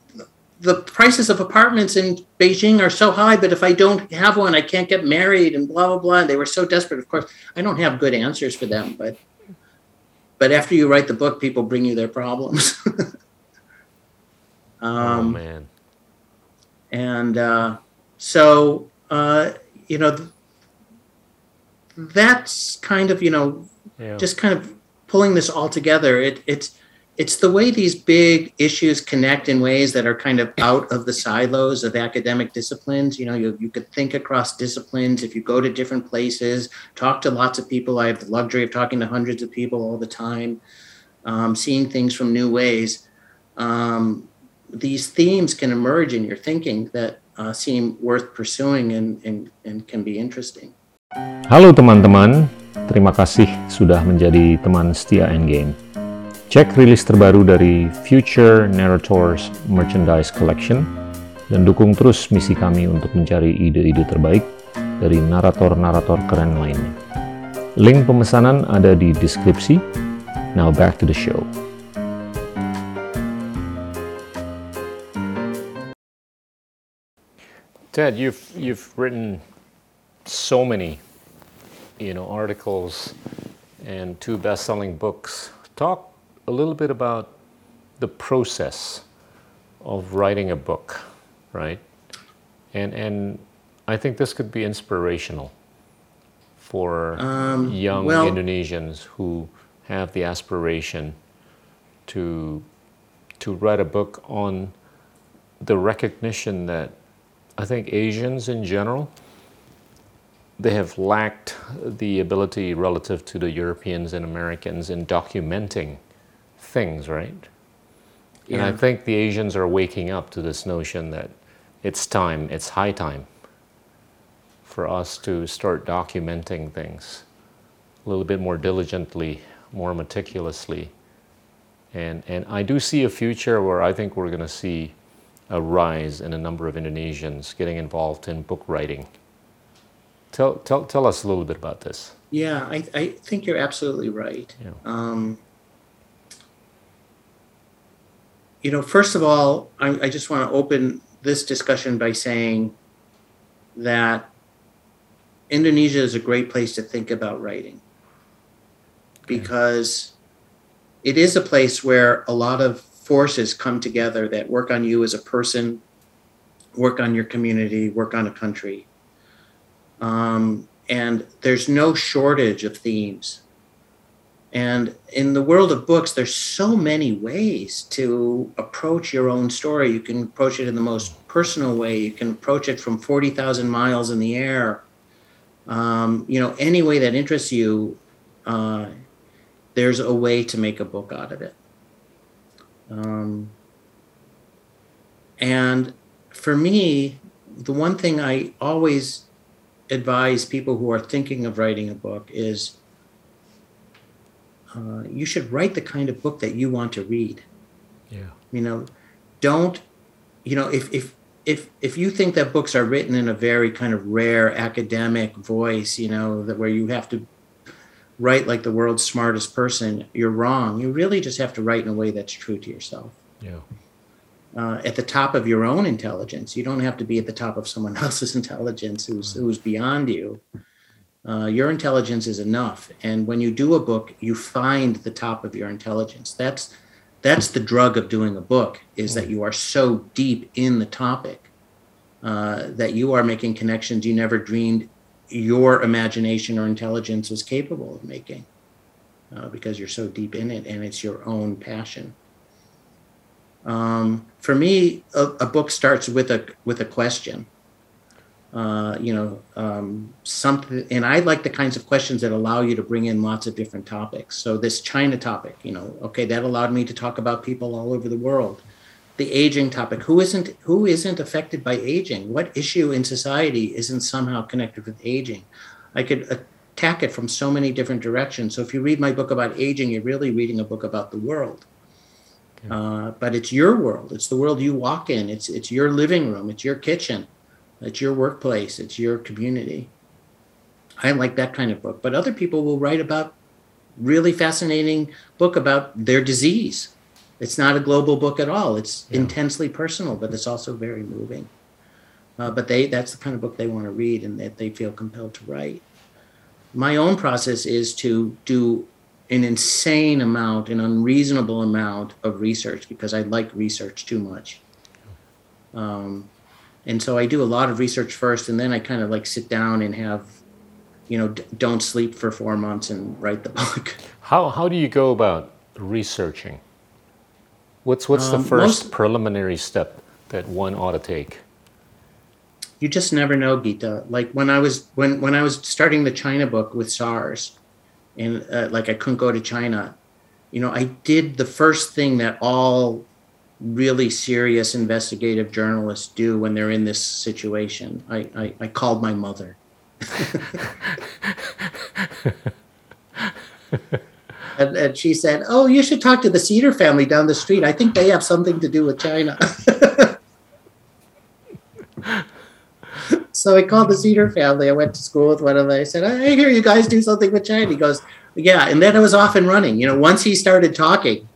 the prices of apartments in Beijing are so high, but if I don't have one, I can't get married and blah blah blah. And they were so desperate. Of course, I don't have good answers for them, but but after you write the book, people bring you their problems. oh um, man. and uh, so uh, you know that's kind of you know Yeah. just kind of pulling this all together it, it's it's the way these big issues connect in ways that are kind of out of the silos of academic disciplines. You know you, you could think across disciplines. If you go to different places talk to lots of people. I have the luxury of talking to hundreds of people all the time um, seeing things from new ways. Um, these themes can emerge in your thinking that uh, seem worth pursuing and, and, and can be interesting Halo teman-teman, terima kasih sudah menjadi teman setia Endgame. Cek rilis terbaru dari Future Narrators Merchandise Collection dan dukung terus misi kami untuk mencari ide-ide terbaik dari narator-narator keren lainnya. Link pemesanan ada di deskripsi. Now back to the show. Ted, you've you've written so many, you know, articles and two best-selling books. Talk a little bit about the process of writing a book, right? And and I think this could be inspirational for Um, young well- Indonesians who have the aspiration to to write a book on the recognition that I think Asians in general they have lacked the ability relative to the Europeans and Americans in documenting things, right? And I think the Asians are waking up to this notion that it's time, it's high time for us to start documenting things a little bit more diligently, more meticulously. And, and I do see a future where I think we're going to see a rise in a number of Indonesians getting involved in book writing. Tell, tell, tell us a little bit about this. Yeah, I, I think you're absolutely right. Yeah. Um, you know, first of all, I, I just want to open this discussion by saying that Indonesia is a great place to think about writing because it is a place where a lot of forces come together that work on you as a person, work on your community, work on a country. Um, and there's no shortage of themes. And in the world of books, there's so many ways to approach your own story. You can approach it in the most personal way. You can approach it from 40,000 miles in the air. Um, you know, any way that interests you, uh, there's a way to make a book out of it. Um, and for me, the one thing I always advise people who are thinking of writing a book is uh, you should write the kind of book that you want to read. Yeah. You know, don't, you know, if, if, if, if you think that books are written in a very kind of rare academic voice, you know, that where you have to write like the world's smartest person, you're wrong. You really just have to write in a way that's true to yourself. Yeah. Uh, at the top of your own intelligence. You don't have to be at the top of someone else's intelligence who's who's beyond you. Uh, your intelligence is enough, and when you do a book, you find the top of your intelligence. That's that's the drug of doing a book is that you are so deep in the topic uh, that you are making connections you never dreamed your imagination or intelligence was capable of making uh, because you're so deep in it and it's your own passion. Um, for me, a, a, book starts with a with a question. Uh, you know, um, something, and I like the kinds of questions that allow you to bring in lots of different topics. So this China topic, you know, okay, that allowed me to talk about people all over the world. The aging topic, who isn't who isn't affected by aging? What issue in society isn't somehow connected with aging? I could attack it from so many different directions. So if you read my book about aging, you're really reading a book about the world. Uh, but it's your world. It's the world you walk in. It's it's your living room. It's your kitchen. It's your workplace. It's your community. I like that kind of book. But other people will write about really fascinating book about their disease. It's not a global book at all. It's yeah. intensely personal, but it's also very moving. Uh, but they that's the kind of book they want to read and that they feel compelled to write. My own process is to do an insane amount, an unreasonable amount of research because I like research too much. Um, and so I do a lot of research first, and then I kind of like sit down and have, you know, d- don't sleep for four months and write the book. How how do you go about researching? What's what's um, the first most, preliminary step that one ought to take? You just never know, Gita. Like when I was when when I was starting the China book with SARS, and uh, like I couldn't go to China. You know, I did the first thing that all really serious investigative journalists do when they're in this situation. I, I, I called my mother. and, and she said, Oh, you should talk to the Cedar family down the street. I think they have something to do with China. So I called the Cedar family. I went to school with one of them. I said, I hear you guys do something with China. He goes, Yeah. And then it was off and running. You know, once he started talking,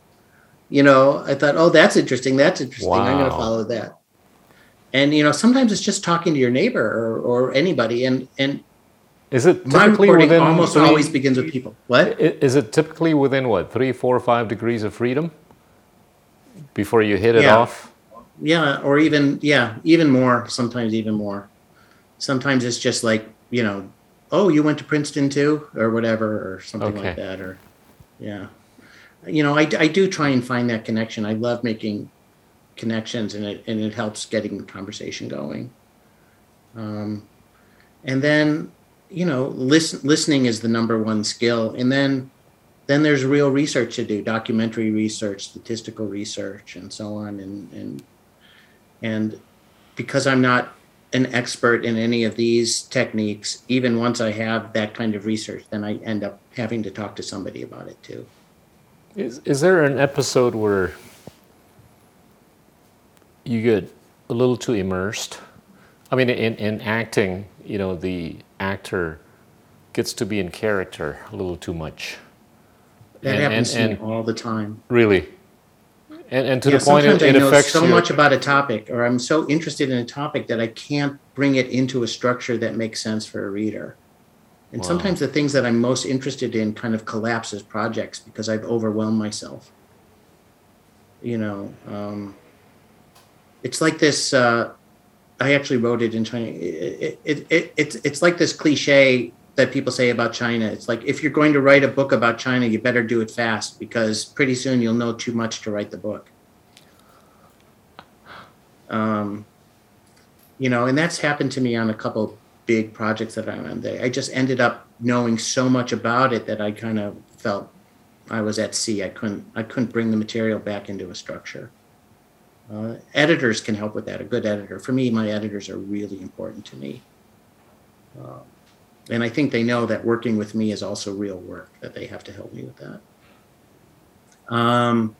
you know, I thought, Oh, that's interesting. That's interesting. Wow. I'm going to follow that. And, you know, sometimes it's just talking to your neighbor or, or anybody. And, and, is it typically within almost three, always begins with people? What is it typically within what three, four, five degrees of freedom before you hit it yeah. off? Yeah, or even yeah, even more. Sometimes even more sometimes it's just like you know oh you went to princeton too or whatever or something okay. like that or yeah you know I, I do try and find that connection i love making connections and it and it helps getting the conversation going um, and then you know listen, listening is the number one skill and then then there's real research to do documentary research statistical research and so on and and and because i'm not an expert in any of these techniques, even once I have that kind of research, then I end up having to talk to somebody about it too. Is, is there an episode where you get a little too immersed? I mean, in, in acting, you know, the actor gets to be in character a little too much. That And- happens and- to me all the time. Really? And, and to Yeah, the point it, sometimes I it know so you. much about a topic, or I'm so interested in a topic that I can't bring it into a structure that makes sense for a reader. And Wow. sometimes the things that I'm most interested in kind of collapse as projects because I've overwhelmed myself. You know, um, it's like this. Uh, I actually wrote it in China. It, it, it, it's it's like this cliche that people say about China. It's like if you're going to write a book about China, you better do it fast because pretty soon you'll know too much to write the book. Um, you know, and that's happened to me on a couple big projects that I'm on. I just ended up knowing so much about it that I kind of felt I was at sea. I couldn't I couldn't bring the material back into a structure. Uh, editors can help with that. A good editor. For me, my editors are really important to me. Uh, and I think they know that working with me is also real work, that they have to help me with that. Um,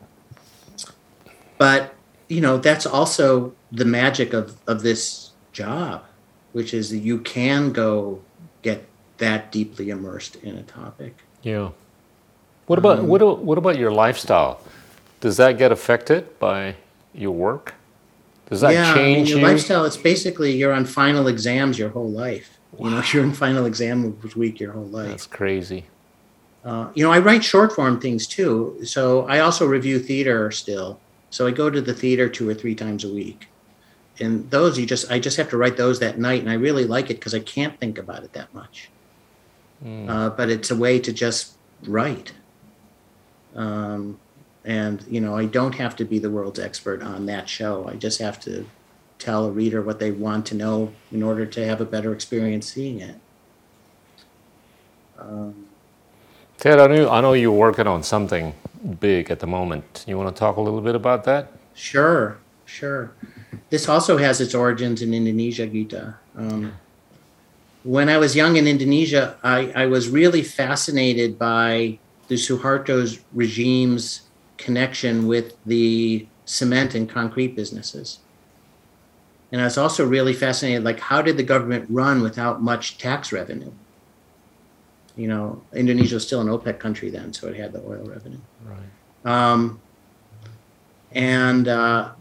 but, you know, that's also the magic of, of this job, which is that you can go get that deeply immersed in a topic. Yeah. What about Um, what, what about your lifestyle? Does that get affected by your work? Does that yeah, I mean, change your you? lifestyle, it's basically you're on final exams your whole life. You know, you're in final exam week your whole life. That's crazy. Uh, you know, I write short form things too. So I also review theater still. So I go to the theater two or three times a week. And those you just I just have to write those that night, and I really like it because I can't think about it that much. Mm. Uh, but it's a way to just write. Um, and you know, I don't have to be the world's expert on that show. I just have to tell a reader what they want to know in order to have a better experience seeing it. Um, Ted, I know, I know you're working on something big at the moment. You want to talk a little bit about that? Sure, sure. This also has its origins in Indonesia, Gita. Um, when I was young in Indonesia, I, I was really fascinated by the Suharto's regime's connection with the cement and concrete businesses. And I was also really fascinated, like, how did the government run without much tax revenue? You know, Indonesia was still an OPEC country then, so it had the oil revenue. Right. Um, and uh,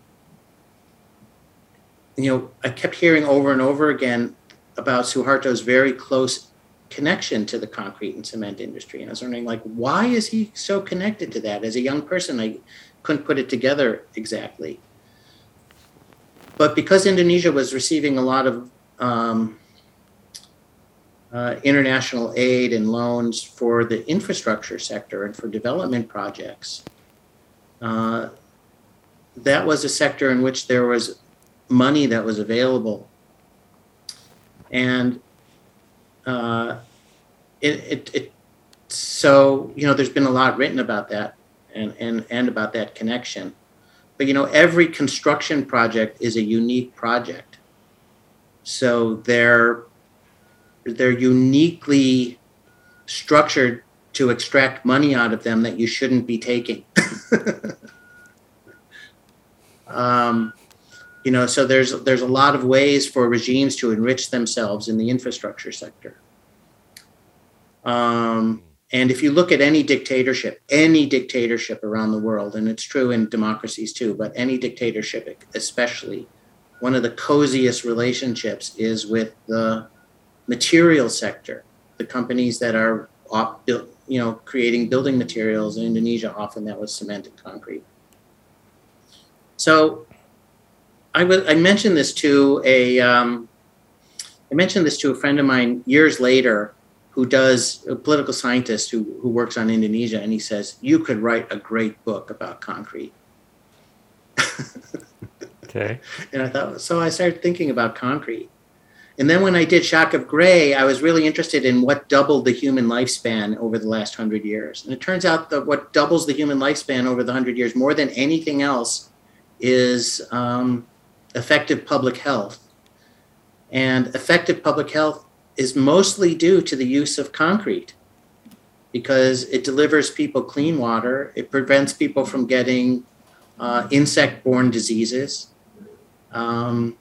you know, I kept hearing over and over again about Suharto's very close connection to the concrete and cement industry, and I was wondering, like, why is he so connected to that? As a young person, I couldn't put it together exactly. But because Indonesia was receiving a lot of um, uh, international aid and loans for the infrastructure sector and for development projects, uh, that was a sector in which there was money that was available. And uh, it, it, it, so, you know, there's been a lot written about that and, and, and about that connection. But, you know, every construction project is a unique project. So they're, they're uniquely structured to extract money out of them that you shouldn't be taking. um, you know, so there's there's a lot of ways for regimes to enrich themselves in the infrastructure sector. Um, and if you look at any dictatorship, any dictatorship around the world, and it's true in democracies too, but any dictatorship especially, one of the coziest relationships is with the material sector, the companies that are op- built, you know, creating building materials in Indonesia. Often that was cement and concrete. So, I was I mentioned this to a um, I mentioned this to a friend of mine years later, who does a political scientist who who works on Indonesia, and he says you could write a great book about concrete. Okay. And I thought, so I started thinking about concrete. And then when I did Shock of Gray, I was really interested in what doubled the human lifespan over the last hundred years. And it turns out that what doubles the human lifespan over the hundred years more than anything else is um, effective public health. And effective public health is mostly due to the use of concrete because it delivers people clean water, it prevents people from getting uh, insect borne diseases. Um,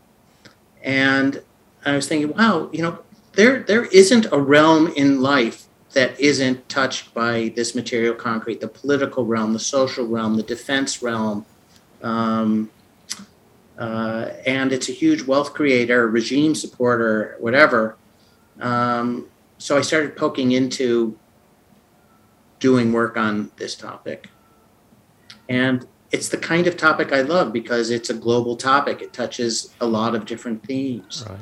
and I was thinking, wow, you know, there, there isn't a realm in life that isn't touched by this material concrete the political realm, the social realm, the defense realm. Um, uh, and it's a huge wealth creator, regime supporter, whatever. Um, so I started poking into doing work on this topic. And it's the kind of topic I love because it's a global topic. It touches a lot of different themes. Right.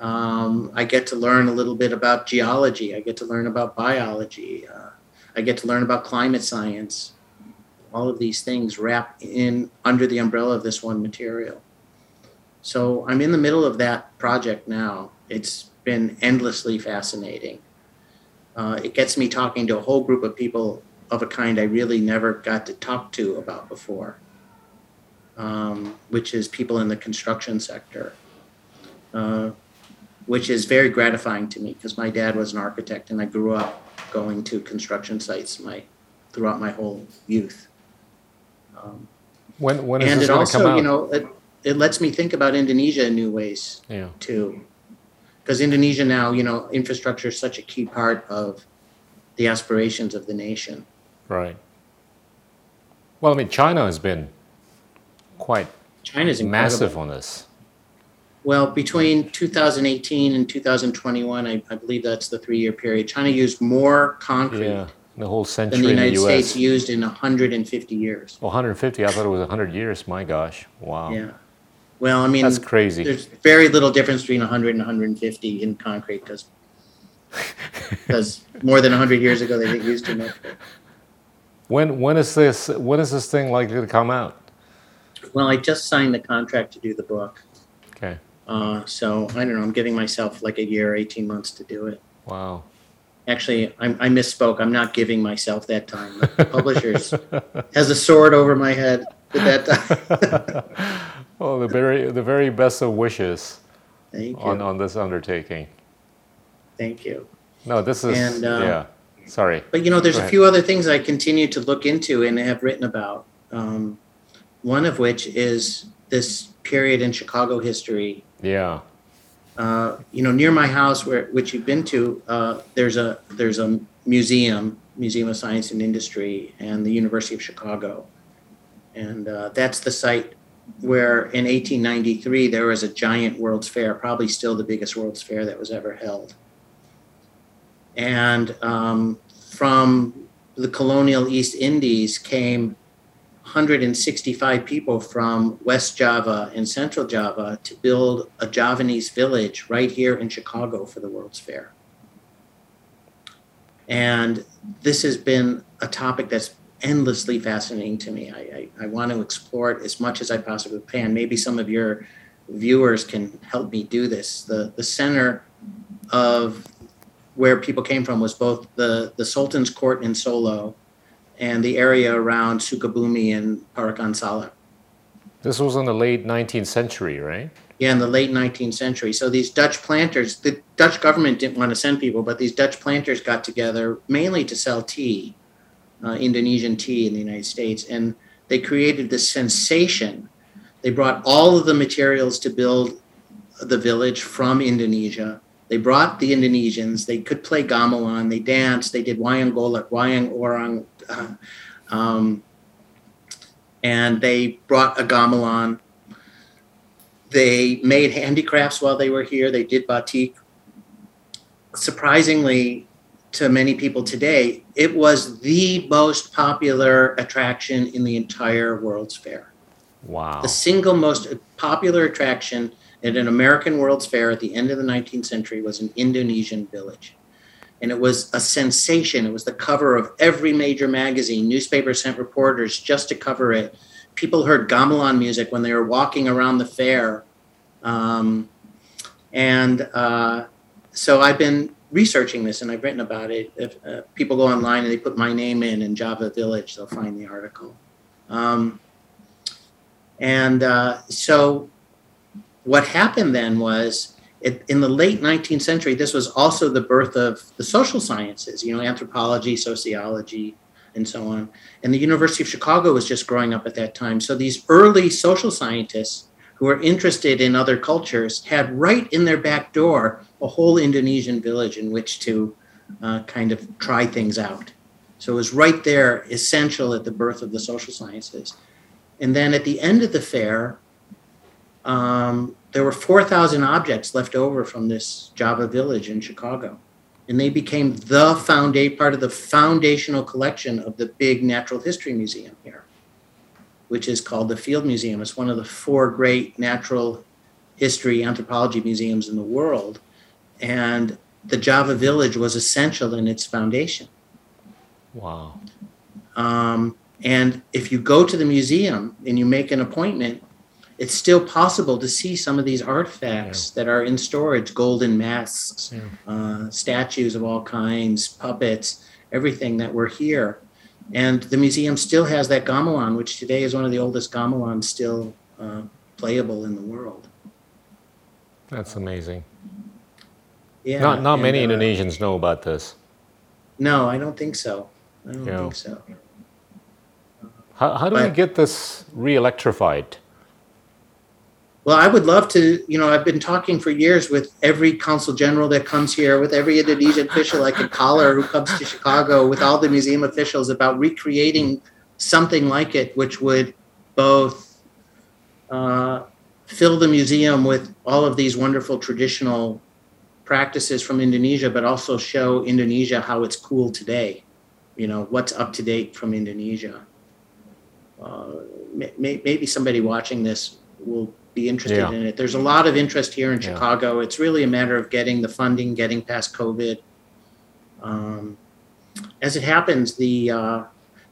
Um, I get to learn a little bit about geology. I get to learn about biology. Uh, I get to learn about climate science. All of these things wrap in under the umbrella of this one material. So I'm in the middle of that project now. It's been endlessly fascinating. Uh, it gets me talking to a whole group of people of a kind I really never got to talk to about before, um, which is people in the construction sector. Uh, which is very gratifying to me because my dad was an architect and I grew up going to construction sites my throughout my whole youth. Um, When when is and this it going to come also, out? you know, it, it lets me think about Indonesia in new ways yeah. too, because Indonesia now, you know, infrastructure is such a key part of the aspirations of the nation. Right. Well, I mean, China has been quite China's incredible. massive on this. Well, between 2018 and 2021, I, I believe that's the three-year period. China used more concrete Yeah, the whole than century the in the United U.S. States used in 150 years. Well, 150. I thought it was 100 years. My gosh! Wow. Yeah. Well, I mean, That's crazy. there's very little difference between 100 and 150 in concrete because because more than 100 years ago they didn't use too much. When when is this when is this thing likely to come out? Well, I just signed the contract to do the book, Okay. uh, so I don't know. I'm giving myself like a year, 18 months to do it. Wow. Actually, I, I misspoke. I'm not giving myself that time. The publishers has a sword over my head at that time. Well, the very the very best of wishes Thank you. on on this undertaking. Thank you. No, this is And, uh, yeah. Sorry. But you know, there's Go a ahead. few other things I continue to look into and have written about. Um, one of which is this period in Chicago history. Yeah. Uh, you know, near my house, where which you've been to, uh, there's a there's a museum, Museum of Science and Industry, and the University of Chicago, and uh, that's the site where in 1893 there was a giant World's Fair, probably still the biggest World's Fair that was ever held. And um, from the colonial East Indies came 165 people from West Java and Central Java to build a Javanese village right here in Chicago for the World's Fair. And this has been a topic that's endlessly fascinating to me. I, I, I want to explore it as much as I possibly can. Maybe some of your viewers can help me do this. The, the center of where people came from was both the, the Sultan's court in Solo and the area around Sukabumi and Parakan Salak. This was in the late 19th century, right? Yeah, in the late 19th century. So these Dutch planters, the Dutch government didn't want to send people, but these Dutch planters got together mainly to sell tea, uh, Indonesian tea in the United States, and they created this sensation. They brought all of the materials to build the village from Indonesia. They brought the Indonesians. They could play gamelan. They danced. They did wayang golek, wayang orang, um, and they brought a gamelan. They made handicrafts while they were here. They did batik. Surprisingly, to many people today, it was the most popular attraction in the entire World's Fair. Wow. The single most popular attraction at an American World's Fair at the end of the 19th century was an Indonesian village. And it was a sensation. It was the cover of every major magazine. Newspapers sent reporters just to cover it. People heard gamelan music when they were walking around the fair. Um, and uh, so I've been researching this and I've written about it. If uh, people go online and they put my name in in Java Village, they'll find the article. Um, and uh, so what happened then was it, in the late 19th century, this was also the birth of the social sciences, you know, anthropology, sociology, and so on. And the University of Chicago was just growing up at that time. So these early social scientists who were interested in other cultures had right in their back door a whole Indonesian village in which to uh, kind of try things out. So it was right there, essential at the birth of the social sciences. And then at the end of the fair, um, there were 4,000 objects left over from this Java village in Chicago. And they became the foundation, part of the foundational collection of the big natural history museum here, which is called the Field Museum. It's one of the four great natural history anthropology museums in the world. And the Java village was essential in its foundation. Wow. Um, and if you go to the museum and you make an appointment, it's still possible to see some of these artifacts that are in storage golden masks, uh, statues of all kinds, puppets, everything that were here. And the museum still has that gamelan, which today is one of the oldest gamelans still uh, playable in the world. That's amazing. Yeah. not not and, many uh, Indonesians know about this. No, I don't think so. I don't Yeah. think so. How, how do we get this re-electrified? Well, I would love to, you know, I've been talking for years with every consul general that comes here, with every Indonesian official I could collar who comes to Chicago, with all the museum officials about recreating something like it, which would both uh, fill the museum with all of these wonderful traditional practices from Indonesia, but also show Indonesia how it's cool today. You know, what's up to date from Indonesia. Uh, may- maybe somebody watching this will be interested Yeah. in it. There's a lot of interest here in Yeah. Chicago. It's really a matter of getting the funding, getting past COVID. Um, as it happens, the uh,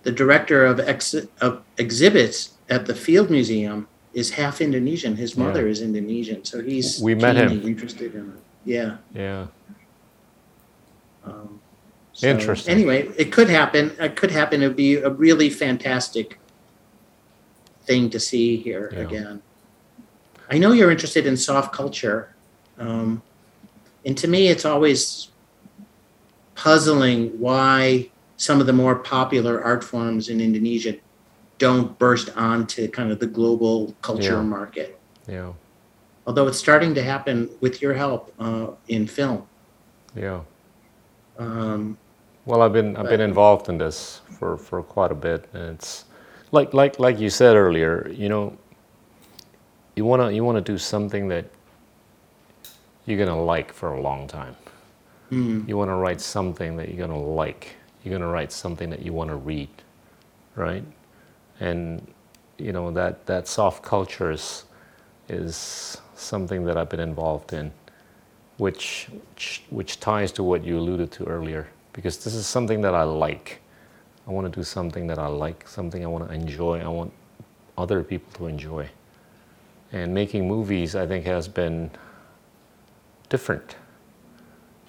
the director of, ex- of exhibits at the Field Museum is half Indonesian. His Yeah. mother is Indonesian, so he's We met him. interested in it. Yeah. Yeah. Um, Interesting. Anyway, it could happen. It could happen. It would be a really fantastic thing to see here Yeah. again. I know you're interested in soft culture, um, and to me, it's always puzzling why some of the more popular art forms in Indonesia don't burst onto kind of the global culture Yeah. market. Yeah. Although it's starting to happen with your help uh, in film. Yeah. Um, Well, I've been I've been involved in this for, for quite a bit, and it's like like like you said earlier. You know, you wanna you wanna do something that you're gonna like for a long time. mm, You wanna write something that you're gonna like. You're gonna write something that you wanna read, right? And you know that that soft culture is is something that I've been involved in, which which, which ties to what you alluded to earlier. Because this is something that I like. I want to do something that I like, something I want to enjoy. I want other people to enjoy. And making movies, I think, has been different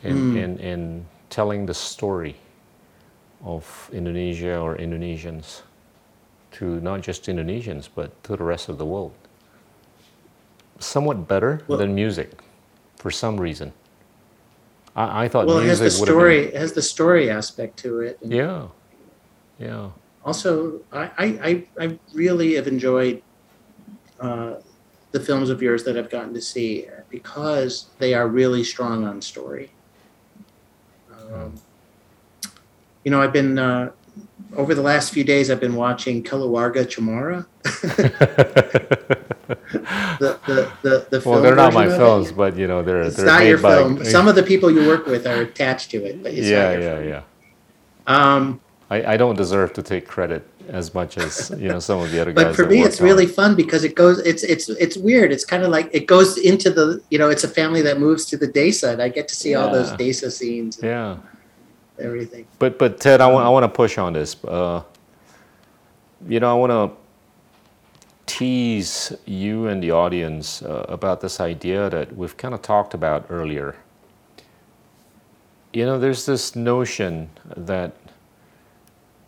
in, in, in telling the story of Indonesia or Indonesians to not just Indonesians, but to the rest of the world. Somewhat better Well- than music, for some reason. I, I thought well, it has the story. It has the story aspect to it. And Yeah, yeah, Also, I, I, I, I really have enjoyed uh, the films of yours that I've gotten to see because they are really strong on story. Um, you know, I've been uh, over the last few days. I've been watching Keluarga Cemara. the, the, the, the well, they're not my films, but you know, they're It's they're not your by. film. Some of the people you work with are attached to it, but yeah, yeah, film. yeah. Um, I, I don't deserve to take credit as much as you know some of the other but guys. But for me it's on really fun because it goes it's it's it's weird it's kind of like it goes into the you know it's a family that moves to the desa and i get to see all those Yeah. desa scenes and Yeah, everything but but Ted, I want I want to push on this. Uh, you know, I want to tease you and the audience uh, about this idea that we've kind of talked about earlier. You know, there's this notion that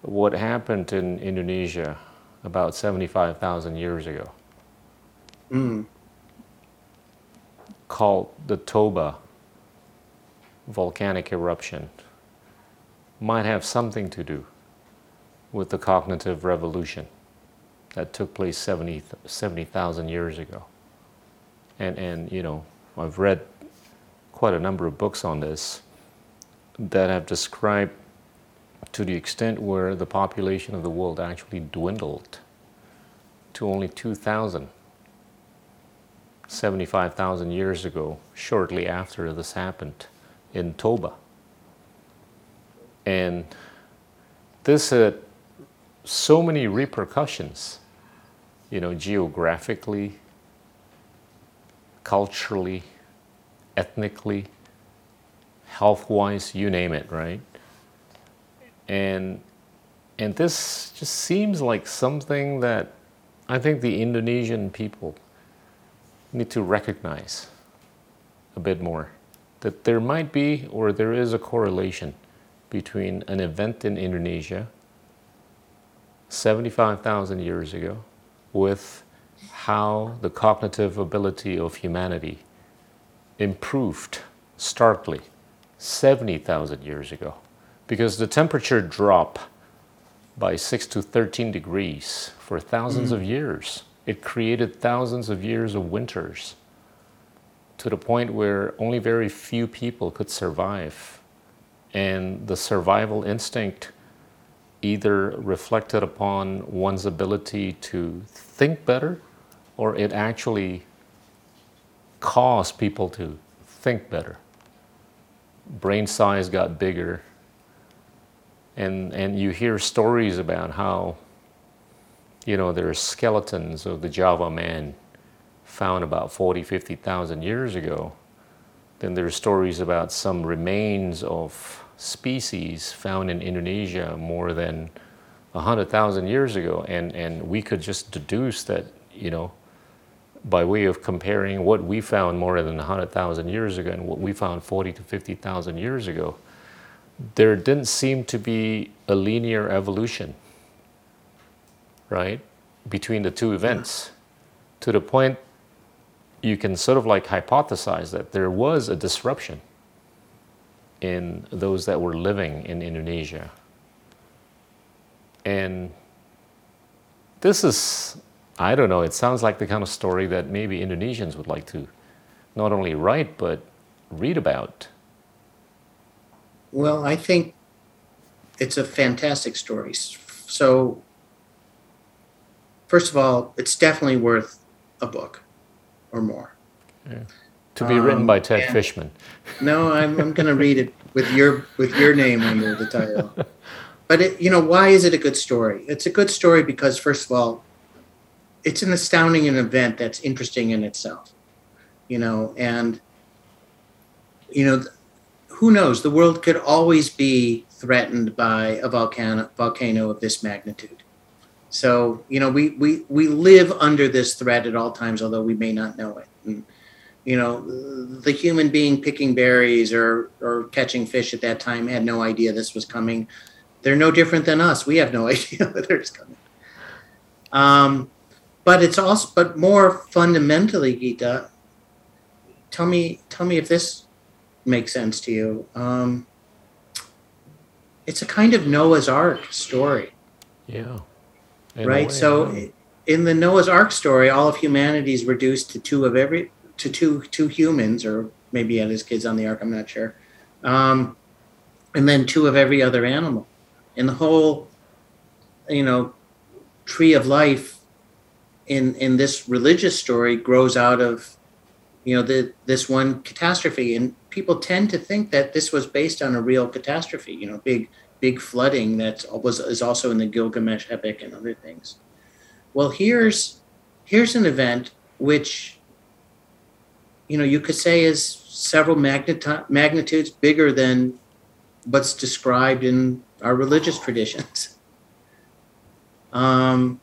what happened in Indonesia about 75,000 years ago. Mm, called the Toba volcanic eruption. Might have something to do with the cognitive revolution that took place 70 70,000 years ago. And, and, you know, I've read quite a number of books on this that have described to the extent where the population of the world actually dwindled to only 2,000 75,000 years ago, shortly after this happened in Toba. And this had so many repercussions, you know, geographically, culturally, ethnically, health wise, you name it, right? And and this just seems like something that I think the Indonesian people need to recognize a bit more. That there might be or there is a correlation between an event in Indonesia 75,000 years ago with how the cognitive ability of humanity improved starkly 70,000 years ago because the temperature drop by 6 to 13 degrees for thousands mm. of years it created thousands of years of winters to the point where only very few people could survive. And the survival instinct either reflected upon one's ability to think better or it actually caused people to think better. Brain size got bigger. And, and you hear stories about how you know, there's skeletons of the Java man found about 40, 50,000 years ago. Then there are stories about some remains of species found in Indonesia more than 100,000 years ago. And, and we could just deduce that, you know, by way of comparing what we found more than 100,000 years ago and what we found 40 to 50,000 years ago, there didn't seem to be a linear evolution right, between the two events to the point you can sort of like hypothesize that there was a disruption in those that were living in Indonesia. And this is, I don't know, it sounds like the kind of story that maybe Indonesians would like to not only write but read about. Well, I think it's a fantastic story. So first of all, it's definitely worth a book or more. Yeah. To be written by Ted Um, Fishman. No, I'm, I'm going to read it with your with your name under the title. But it, you know, why is it a good story? It's a good story because first of all, it's an astounding an event that's interesting in itself. You know, and you know, who knows? The world could always be threatened by a volcano volcano of this magnitude. So you know, we we we live under this threat at all times, although we may not know it. And, you know, the human being picking berries or or catching fish at that time had no idea this was coming. They're no different than us. We have no idea whether it's coming. Um, but it's also, but more fundamentally, Gita, tell me, tell me if this makes sense to you. Um, it's a kind of Noah's Ark story Yeah. In right? way, So yeah. in the Noah's Ark story, all of humanity is reduced to two of every to two two humans, or maybe he had his kids on the ark. I'm not sure, um, and then two of every other animal, and the whole, you know, tree of life in in this religious story grows out of you know the this one catastrophe and people tend to think that this was based on a real catastrophe you know big big flooding that was is also in the Gilgamesh epic and other things. Well here's here's an event which you know you could say is several magnitudes bigger than what's described in our religious traditions. Um,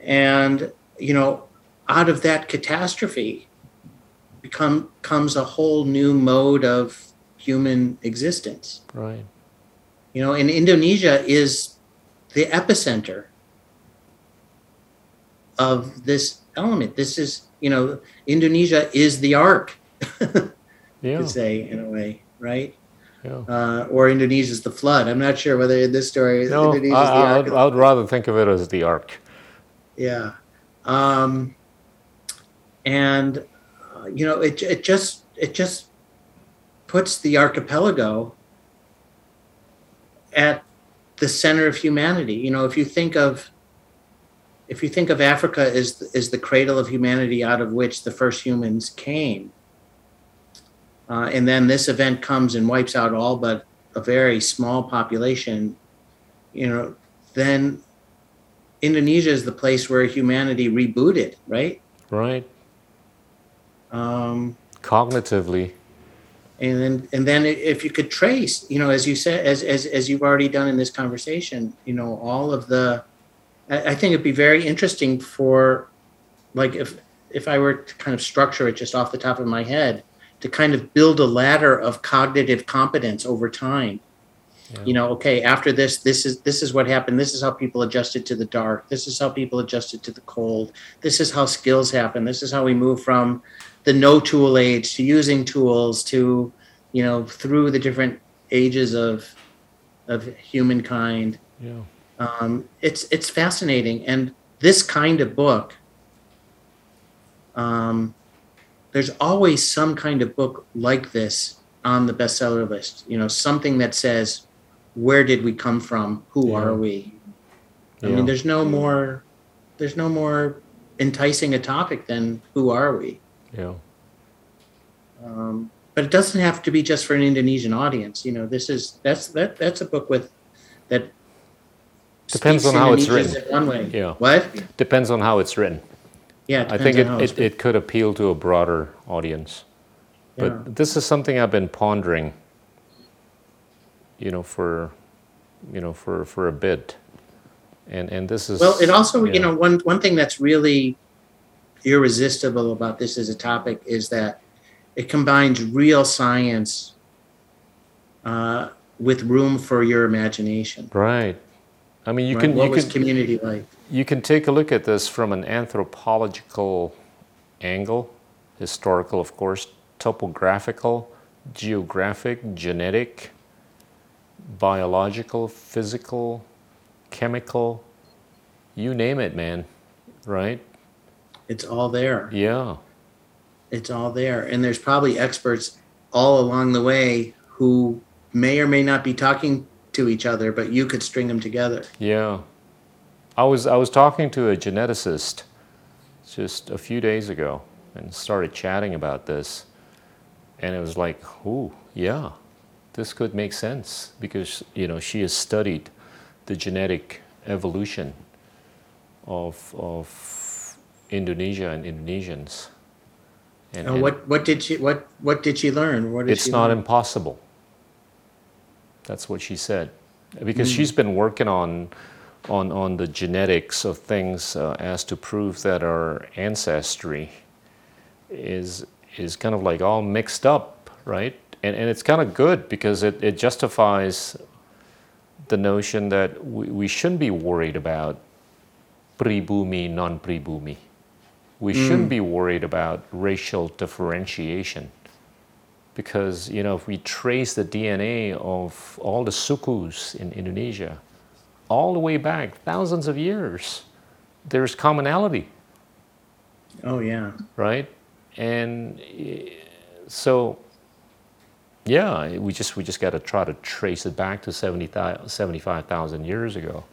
and you know out of that catastrophe become comes a whole new mode of human existence Right. you know and indonesia is the epicenter of this element. This is, you know, Indonesia is the ark, Yeah. to say in a way, right? yeah. Uh, or Indonesia's the flood. I'm not sure whether this story No, I, the I, ark I'd, I would rather think of it as the ark. Yeah. Um, and you know, it it just it just puts the archipelago at the center of humanity. You know, if you think of if you think of Africa as is the cradle of humanity out of which the first humans came, uh, and then this event comes and wipes out all but a very small population, you know, then Indonesia is the place where humanity rebooted, right? Right. Um, Cognitively. and then and then if you could trace, you know, as you said, as as as you've already done in this conversation, you know, all of the, I, I think it'd be very interesting for, like, if if I were to kind of structure it just off the top of my head, to kind of build a ladder of cognitive competence over time. You know, okay, after this, this is this is what happened. This is how people adjusted to the dark. This is how people adjusted to the cold. This is how skills happen. This is how we move from the no tool age to using tools to, you know, through the different ages of of humankind. Yeah. Um, it's it's fascinating, and this kind of book. Um, there's always some kind of book like this on the bestseller list. You know, something that says, "Where did we come from? Who Yeah. are we?" I Yeah. mean, there's no more, there's no more enticing a topic than "Who are we?" Yeah. um, but it doesn't have to be just for an Indonesian audience. You know, this is that's that that's a book with that Depends on how it's written. One way, Yeah. What? Depends on how it's written. Yeah, I think it, it, it could appeal to a broader audience. But Yeah. this is something I've been pondering, you know, for you know, for, for a bit. And and this is Well, it also, you know, one one thing that's really irresistible about this as a topic is that it combines real science uh, with room for your imagination. Right. I mean you right? can what you was can community like? you can take a look at this from an anthropological angle, historical, of course, topographical, geographic, genetic, biological, physical, chemical, you name it, man. Right? It's all there. Yeah. It's all there, and there's probably experts all along the way who may or may not be talking to each other, but you could string them together. Yeah. I was I was talking to a geneticist just a few days ago and started chatting about this. And it was like, "Ooh, yeah. This could make sense because, you know, she has studied the genetic evolution of of Indonesia and Indonesians. And, And what what did she what what did she learn? What did it's not learn? impossible. That's what she said, because she's been working on, on on the genetics of things uh, as to prove that our ancestry is is kind of like all mixed up, right? And and it's kind of good because it, it justifies the notion that we, we shouldn't be worried about pribumi non pribumi. We shouldn't be worried about racial differentiation because you know if we trace the DNA of all the sukus in Indonesia all the way back thousands of years there's commonality. Oh yeah. right? And eh, so yeah we just we just got to try to trace it back to 70, 75,000 years ago.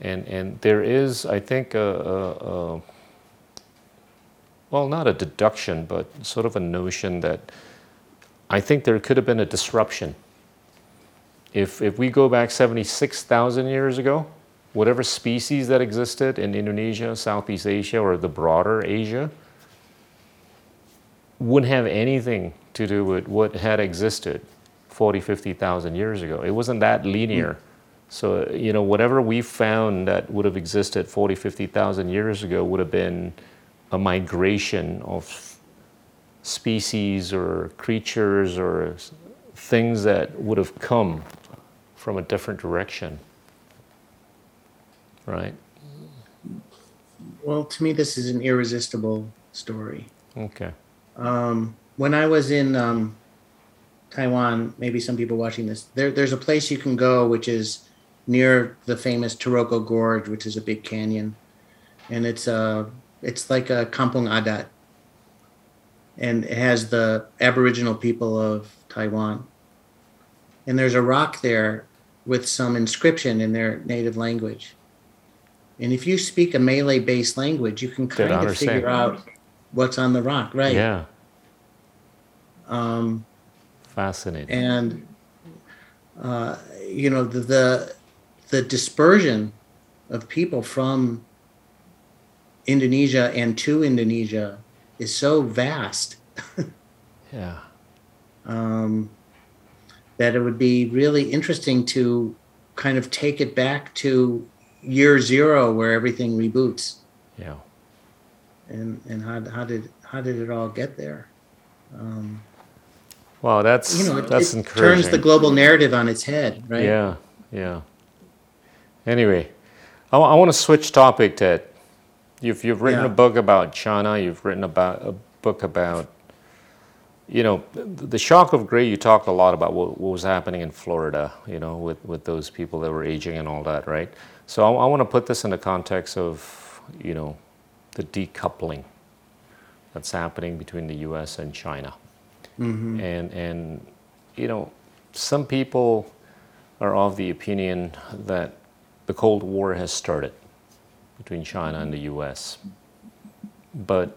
And and there is I think a, a, a well not a deduction but sort of a notion that I think there could have been a disruption. If, if we go back 76,000 years ago, whatever species that existed in Indonesia, Southeast Asia, or the broader Asia, wouldn't have anything to do with what had existed 40, 50,000 years ago. It wasn't that linear. So, you know, whatever we found that would have existed 40, 50,000 years ago would have been a migration of species or creatures or things that would have come from a different direction. Right? Well, to me, this is an irresistible story. Okay. Um, when I was in um, Taiwan, maybe some people watching this, there, there's a place you can go which is near the famous Taroko Gorge, which is a big canyon, and it's a it's like a kampung adat, and it has the Aboriginal people of Taiwan, and there's a rock there with some inscription in their native language. And if you speak a Malay-based language, you can kind of figure out what's on the rock, right? Yeah. Um, Fascinating. and uh, you know the, the the dispersion of people from Indonesia and to Indonesia is so vast yeah. um, that it would be really interesting to kind of take it back to year zero where everything reboots Yeah. and and how, how did how did it all get there um, Wow, that's you know it, that's it encouraging. turns the global narrative on its head right Yeah, yeah. Anyway, I, want to switch topic, Ted. You've you've written Yeah. a book about China. You've written about a book about, you know, the, shock of gray. You talked a lot about what, what was happening in Florida. You know, with with those people that were aging and all that, right? So I, I want to put this in the context of, you know, the decoupling that's happening between the U.S. and China mm-hmm. and and you know some people are of the opinion that the Cold War has started between China and the U.S. But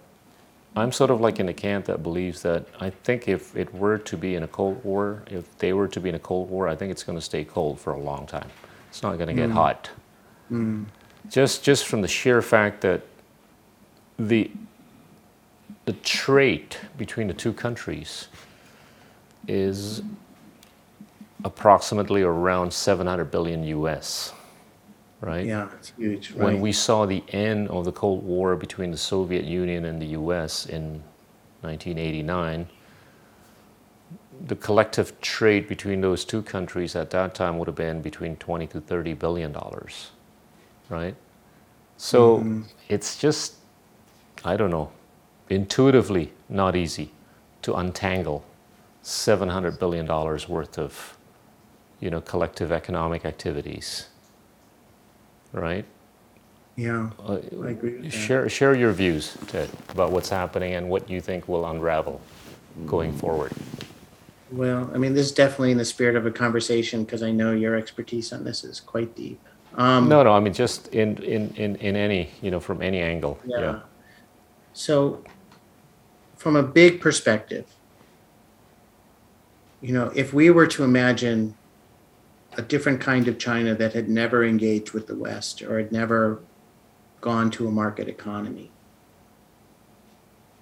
I'm sort of like in the camp that believes that I think if it were to be in a Cold War, if they were to be in a Cold War, I think it's going to stay cold for a long time. It's not going to get mm. hot. Mm. Just just from the sheer fact that the the trade between the two countries is approximately around 700 billion US, right? yeah it's huge When we saw the end of the Cold War between the Soviet Union and the US in 1989, the collective trade between those two countries at that time would have been between 20 to 30 billion dollars, right? So mm-hmm. it's just, I don't know, intuitively not easy to untangle 700 billion dollars worth of, you know, collective economic activities, right? yeah Uh, I agree with that. share share your views, Ted, about what's happening and what you think will unravel going forward. Well, I mean, this is definitely in the spirit of a conversation because I know your expertise on this is quite deep. Um, No, no, I mean just in in in, in any you know from any angle. yeah. So, from a big perspective, you know, if we were to imagine a different kind of China that had never engaged with the West or had never gone to a market economy,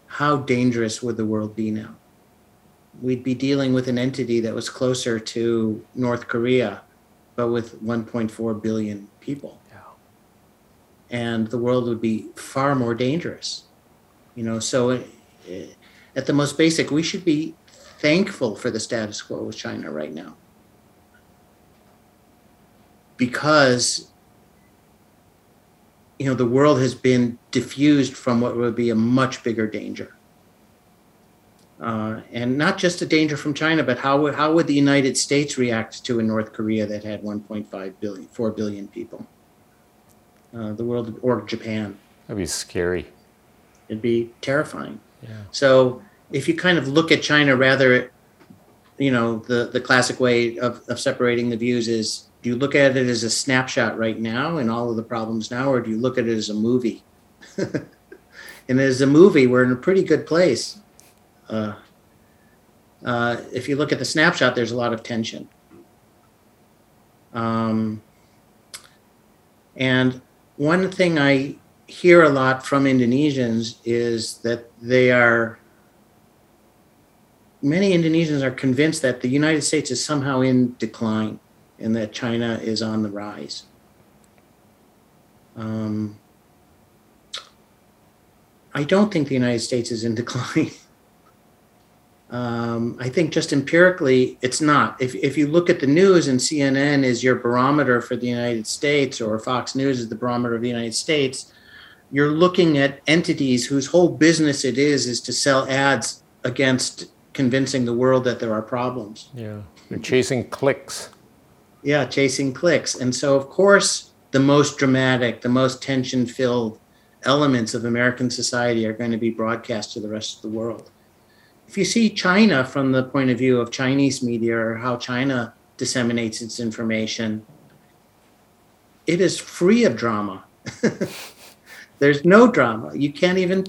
how dangerous would the world be now? We'd be dealing with an entity that was closer to North Korea, but with 1.4 billion people. And the world would be far more dangerous. You know, so uh, at the most basic, we should be thankful for the status quo with China right now. Because you know the world has been diffused from what would be a much bigger danger uh, and not just a danger from china but how would, how would the united states react to a north korea that had 1.5 billion 4 billion people uh, the world or japan That'd be scary. it'd be terrifying Yeah. so if you kind of look at china rather you know the the classic way of, of separating the views is do you look at it as a snapshot right now and all of the problems now or do you look at it as a movie? And as a movie we're in a pretty good place. Uh, uh, if you look at the snapshot there's a lot of tension. Um, and one thing i hear a lot from indonesians is that they are many indonesians are convinced that the united states is somehow in decline and that China is on the rise. Um, I don't think the United States is in decline. um, I think just empirically, it's not. If, if you look at the news and CNN is your barometer for the United States or Fox News is the barometer of the United States, you're looking at entities whose whole business it is is to sell ads against convincing the world that there are problems. Yeah. They're chasing clicks. Yeah, chasing clicks. And so, of course, the most dramatic, the most tension filled elements of American society are going to be broadcast to the rest of the world. If you see China from the point of view of Chinese media or how China disseminates its information, it is free of drama. There's no drama. You can't even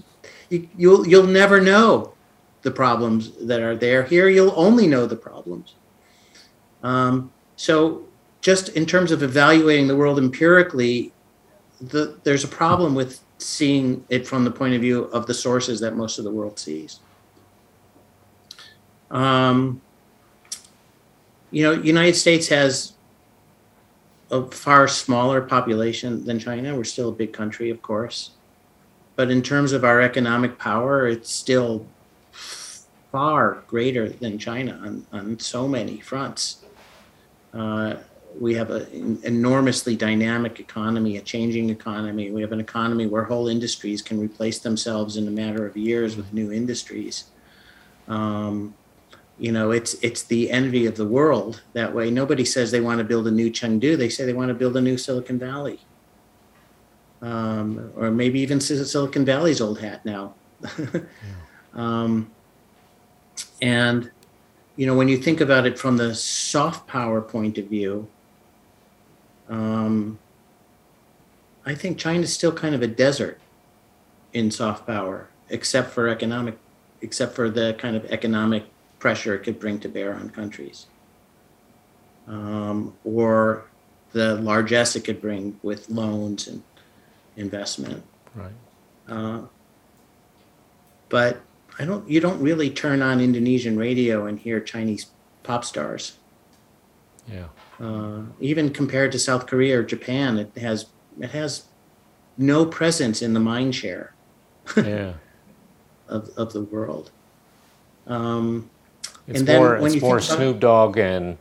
you, you'll you'll never know the problems that are there. Here, you'll only know the problems. Um, so, just in terms of evaluating the world empirically, the, there's a problem with seeing it from the point of view of the sources that most of the world sees. Um, you know, United States has a far smaller population than China. We're still a big country, of course, but in terms of our economic power, it's still far greater than China on, on so many fronts. Uh, we have an enormously dynamic economy, a changing economy. We have an economy where whole industries can replace themselves in a matter of years with new industries. Um, you know, it's it's the envy of the world that way. Nobody says they want to build a new Chengdu. They say they want to build a new Silicon Valley, um, or maybe even Silicon Valley's old hat now. yeah. um, and you know, when you think about it from the soft power point of view, um, I think China's still kind of a desert in soft power, except for economic, except for the kind of economic pressure it could bring to bear on countries, um, or the largesse it could bring with loans and investment. Right. Uh, but I don't. You don't really turn on Indonesian radio and hear Chinese pop stars. Yeah. Uh, even compared to South Korea or Japan, it has it has no presence in the mind share. yeah. Of of the world. Um, it's and more it's more Snoop Dogg and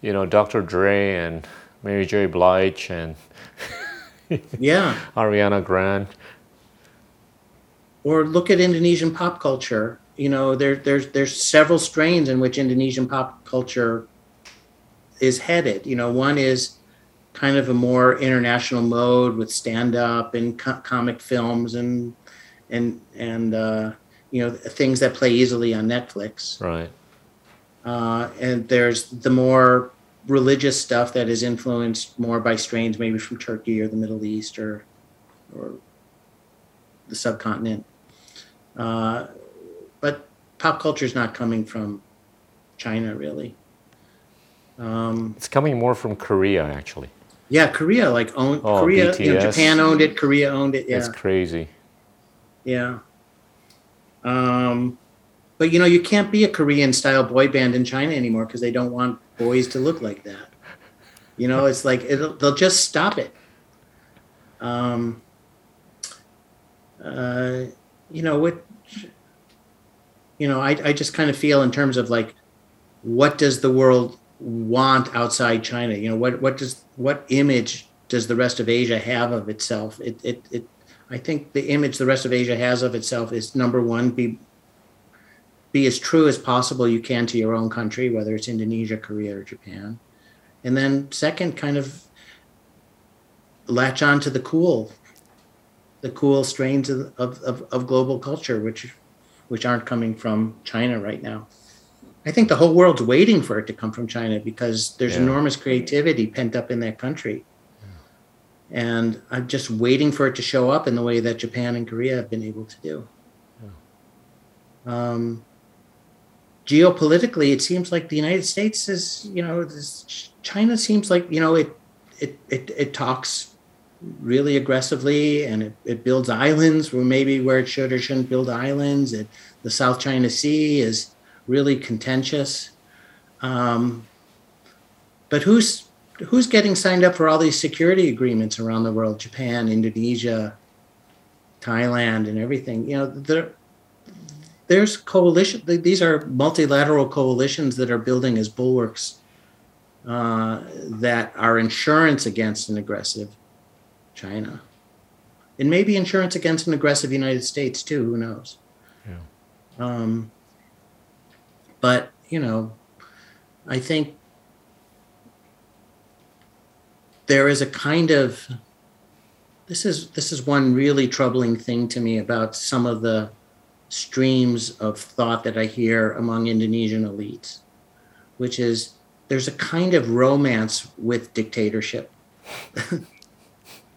you know Dr. Dre and Mary J. Blige and yeah Ariana Grande. Or look at Indonesian pop culture. You know, there, there's there's several strains in which Indonesian pop culture is headed. You know, one is kind of a more international mode with stand up and co- comic films and and and uh, you know things that play easily on Netflix. Right. Uh, and there's the more religious stuff that is influenced more by strains maybe from Turkey or the Middle East or or the subcontinent. Uh, but pop culture is not coming from China really. Um, it's coming more from Korea, actually. Yeah, Korea like owned oh, Korea. You know, Japan owned it. Korea owned it. Yeah, it's crazy. Yeah. Um, but you know, you can't be a Korean style boy band in China anymore because they don't want boys to look like that. You know, it's like they'll just stop it. Um, uh, you know what? You know, I I just kind of feel in terms of like, what does the world want outside China? You know, what what does what image does the rest of Asia have of itself? It it, it I think the image the rest of Asia has of itself is number one, be be as true as possible you can to your own country, whether it's Indonesia, Korea, or Japan. And then second, kind of latch on to the cool, the cool strains of, of, of global culture, which which aren't coming from China right now. I think the whole world's waiting for it to come from China because there's yeah. enormous creativity pent up in that country. Yeah. And I'm just waiting for it to show up in the way that Japan and Korea have been able to do. Yeah. Um, geopolitically, it seems like the United States is, you know, this, China seems like, you know, it, it, it, it talks really aggressively and it, it builds islands where maybe where it should or shouldn't build islands. It, the South China Sea is really contentious. Um, but who's who's getting signed up for all these security agreements around the world? Japan, Indonesia, Thailand, and everything. You know, there, there's coalition. These are multilateral coalitions that are building as bulwarks uh, that are insurance against an aggressive China. and maybe insurance against an aggressive United States too. Who knows? Yeah. Um, but you know, I think there is a kind of this is this is one really troubling thing to me about some of the streams of thought that I hear among Indonesian elites, which is there's a kind of romance with dictatorship.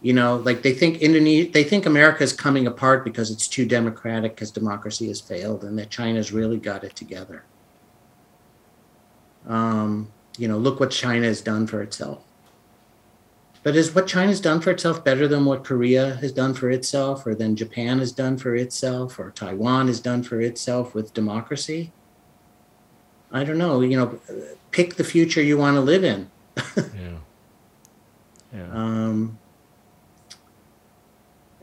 you know, like they think Indonesia, they think America is coming apart because it's too democratic, because democracy has failed, and that China's really got it together. Um, you know, look what China has done for itself. But is what China's done for itself better than what Korea has done for itself, or than Japan has done for itself, or Taiwan has done for itself with democracy? I don't know. You know, pick the future you want to live in. Yeah. Yeah. Um,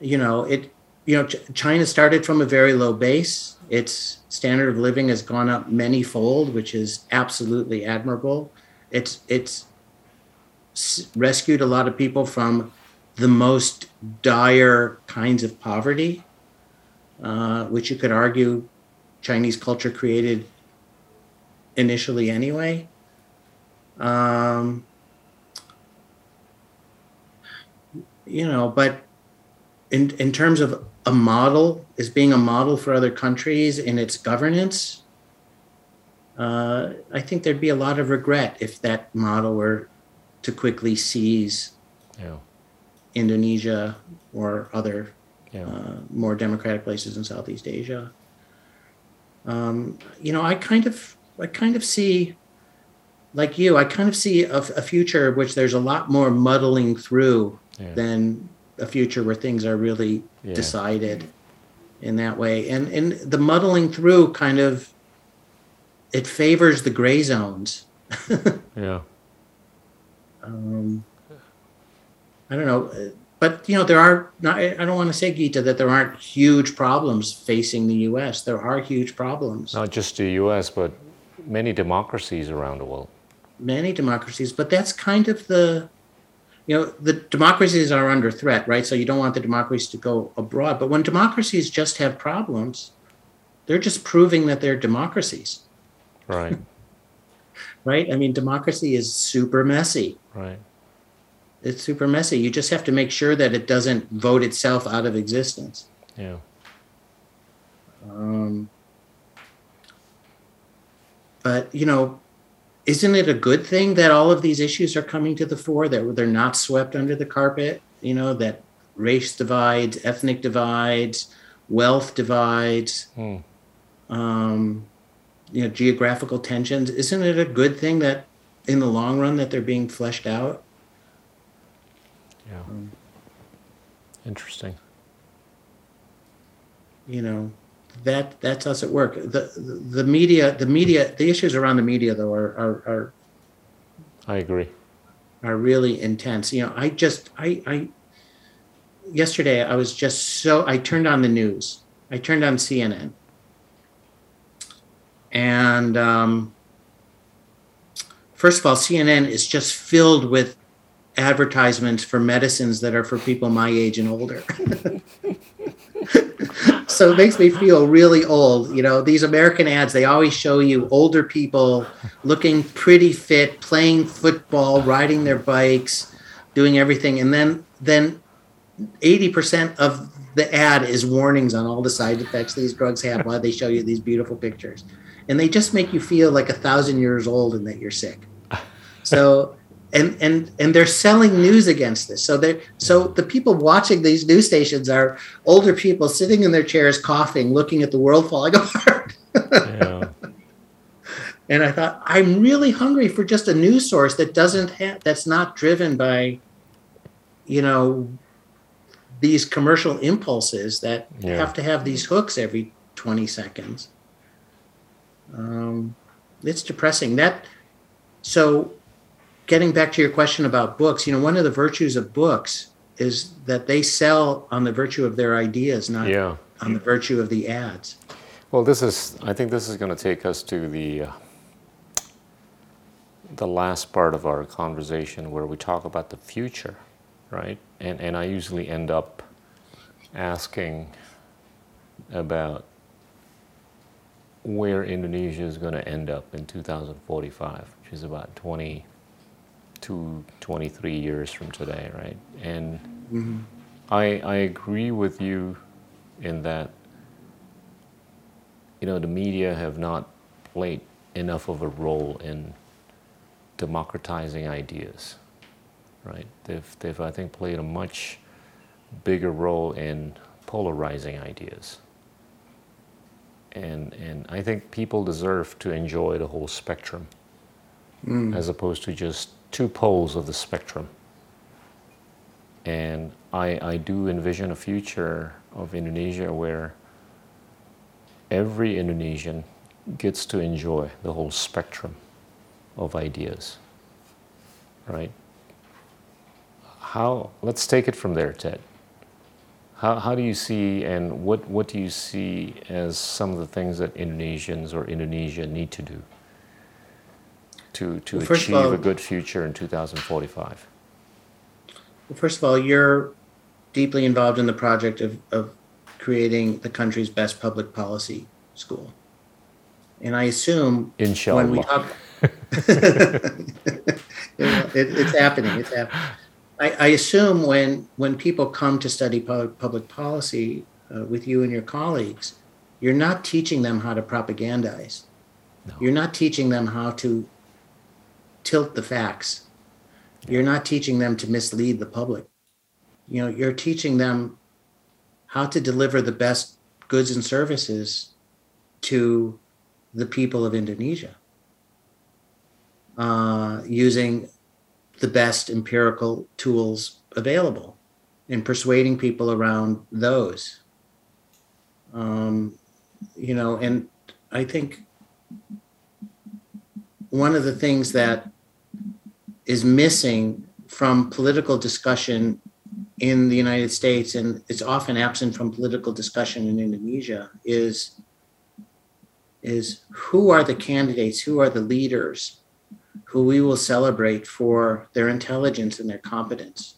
you know, it. You know, Ch- China started from a very low base. Its standard of living has gone up many-fold, which is absolutely admirable. It's it's rescued a lot of people from the most dire kinds of poverty, uh, which you could argue Chinese culture created initially anyway. Um, you know, but in in terms of a model, is being a model for other countries in its governance, uh, I think there'd be a lot of regret if that model were to quickly seize yeah. Indonesia or other Yeah. uh, more democratic places in Southeast Asia. Um, you know, I kind of, I kind of see, like you, I kind of see a, a future which there's a lot more muddling through Yeah. than a future where things are really Yeah. decided in that way. And and the muddling through kind of it favors the gray zones. Yeah. um, I don't know, but you know there are. Not, I don't want to say Gita that there aren't huge problems facing the U.S. There are huge problems, Not just the U.S., but many democracies around the world. many democracies. But that's kind of the, you know, the democracies are under threat, right? So you don't want the democracies to go abroad. But when democracies just have problems, they're just proving that they're democracies, Right. right? I mean, democracy is super messy. right. It's super messy. You just have to make sure that it doesn't vote itself out of existence. Yeah. Um, but you know, isn't it a good thing that all of these issues are coming to the fore? That they're not swept under the carpet. You know that race divides, ethnic divides, wealth divides, Hmm. um, you know, geographical tensions. Isn't it a good thing that, in the long run, that they're being fleshed out? Yeah. Interesting. you know that that's us at work. The the, the media the media the issues around the media though are, are are I agree. are really intense. You know i just i i yesterday i was just so i turned on the news. I turned on cnn and um first of all cnn is just filled with advertisements for medicines that are for people my age and older so it makes me feel really old. You know, these American ads, they always show you older people looking pretty fit, playing football, riding their bikes, doing everything. And then then 80% of the ad is warnings on all the side effects these drugs have while they show you these beautiful pictures. And they just make you feel like a thousand years old and that you're sick. So and and and they're selling news against this. So they so the people watching these news stations are older people sitting in their chairs coughing, looking at the world falling apart. Yeah. and I thought I'm really hungry for just a news source that doesn't have that's not driven by you know these commercial impulses that Yeah. have to have these hooks every 20 seconds. Um, it's depressing. That so getting back to your question about books, you know, one of the virtues of books is that they sell on the virtue of their ideas, not yeah. on the virtue of the ads. Well, this is. I think this is going to take us to the uh, the last part of our conversation, where we talk about the future, right? And and I usually end up asking about where Indonesia is going to end up in 2045, which is about 22, 23 years from today, right? And mm-hmm. I, I agree with you in that, you know, the media have not played enough of a role in democratizing ideas, right? They've, they've I think, played a much bigger role in polarizing ideas. And, and I think people deserve to enjoy the whole spectrum mm. as opposed to just two poles of the spectrum. And I, I do envision a future of Indonesia where every Indonesian gets to enjoy the whole spectrum of ideas. Right? How, let's take it from there, Ted. How, how do you see and what, what do you see as some of the things that Indonesians or Indonesia need to do to, to Well, achieve all- a good future in 2045? Well, first of all, you're deeply involved in the project of, of creating the country's best public policy school. And I assume when we talk, it, it's happening. It's happening. I, I assume when when people come to study public, public policy uh, with you and your colleagues, you're not teaching them how to propagandize. You're not teaching them how to tilt the facts. You're not teaching them to mislead the public. You know, you're teaching them how to deliver the best goods and services to the people of Indonesia uh, using the best empirical tools available and persuading people around those. Um, you know, and I think one of the things that is missing from political discussion in the United States, and it's often absent from political discussion in Indonesia, is is who are the candidates, who are the leaders who we will celebrate for their intelligence and their competence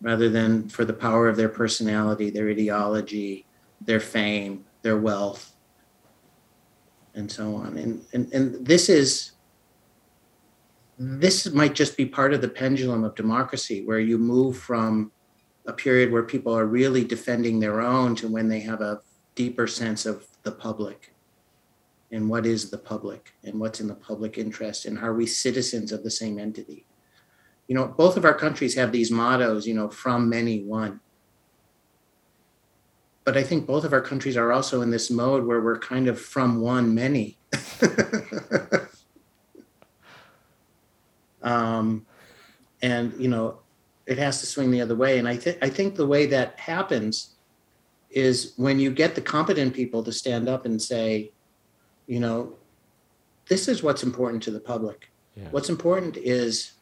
rather than for the power of their personality, their ideology, their fame, their wealth, and so on. And and, and this is this might just be part of the pendulum of democracy where you move from a period where people are really defending their own to when they have a deeper sense of the public and what is the public and what's in the public interest and are we citizens of the same entity? You know both of our countries have these mottos you know from many one. But i think both of our countries are also in this mode where we're kind of from one many um, and you know it has to swing the other way and i think i think the way that happens is when you get the competent people to stand up and say you know this is what's important to the public Yeah. what's important is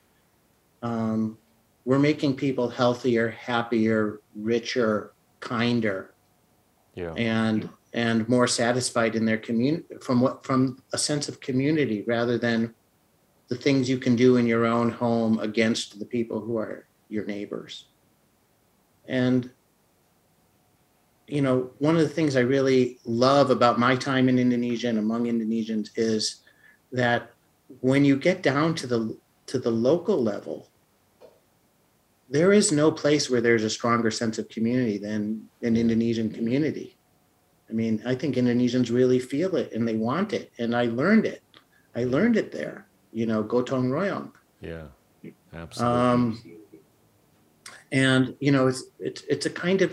um, we're making people healthier happier richer kinder Yeah. and and more satisfied in their community from what from a sense of community rather than the things you can do in your own home against the people who are your neighbors and you know one of the things i really love about my time in indonesia and among indonesians is that when you get down to the to the local level there is no place where there's a stronger sense of community than an indonesian community I mean, I think Indonesians really feel it and they want it. And I learned it. I learned it there, you know, gotong royong. Yeah. Absolutely. Um, and you know, it's it's it's a kind of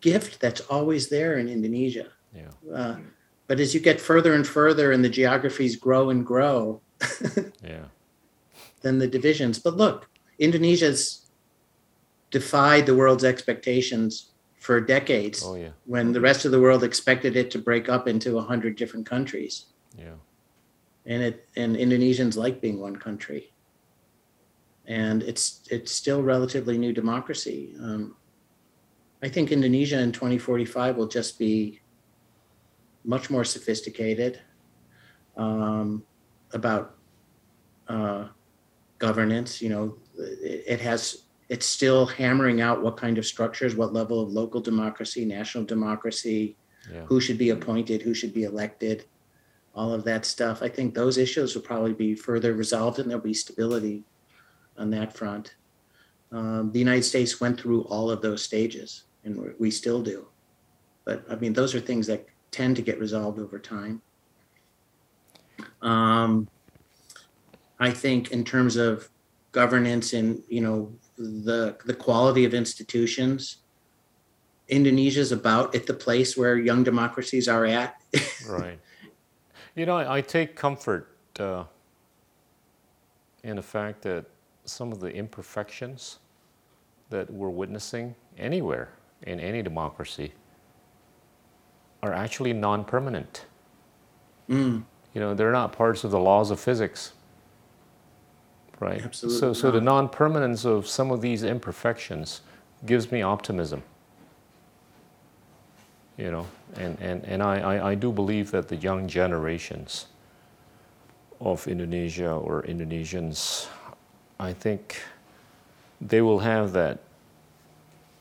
gift that's always there in Indonesia. yeah. Uh, but as you get further and further, and the geographies grow and grow, Yeah. then the divisions. But look, Indonesia's defied the world's expectations for decades. Oh yeah. when the rest of the world expected it to break up into a hundred different countries. Yeah. And it and Indonesians like being one country. And it's it's still relatively new democracy. Um, I think Indonesia in 2045 will just be much more sophisticated um, about uh, governance. You know, it, it has it's still hammering out what kind of structures, what level of local democracy, national democracy, Yeah. who should be appointed, who should be elected, all of that stuff. I think those issues will probably be further resolved and there'll be stability on that front. Um, the United States went through all of those stages and we- still do. But I mean, those are things that tend to get resolved over time. Um, I think in terms of governance and, you know, the, the quality of institutions, Indonesia is about at the place where young democracies are at. Right. You know, I, I take comfort uh, in the fact that some of the imperfections that we're witnessing anywhere in any democracy are actually non permanent. Mm, You know, they're not parts of the laws of physics. Right? Absolutely So, so the non permanence of some of these imperfections gives me optimism. You know, and, and, and I, I, I do believe that the young generations of Indonesia or Indonesians, I think they will have that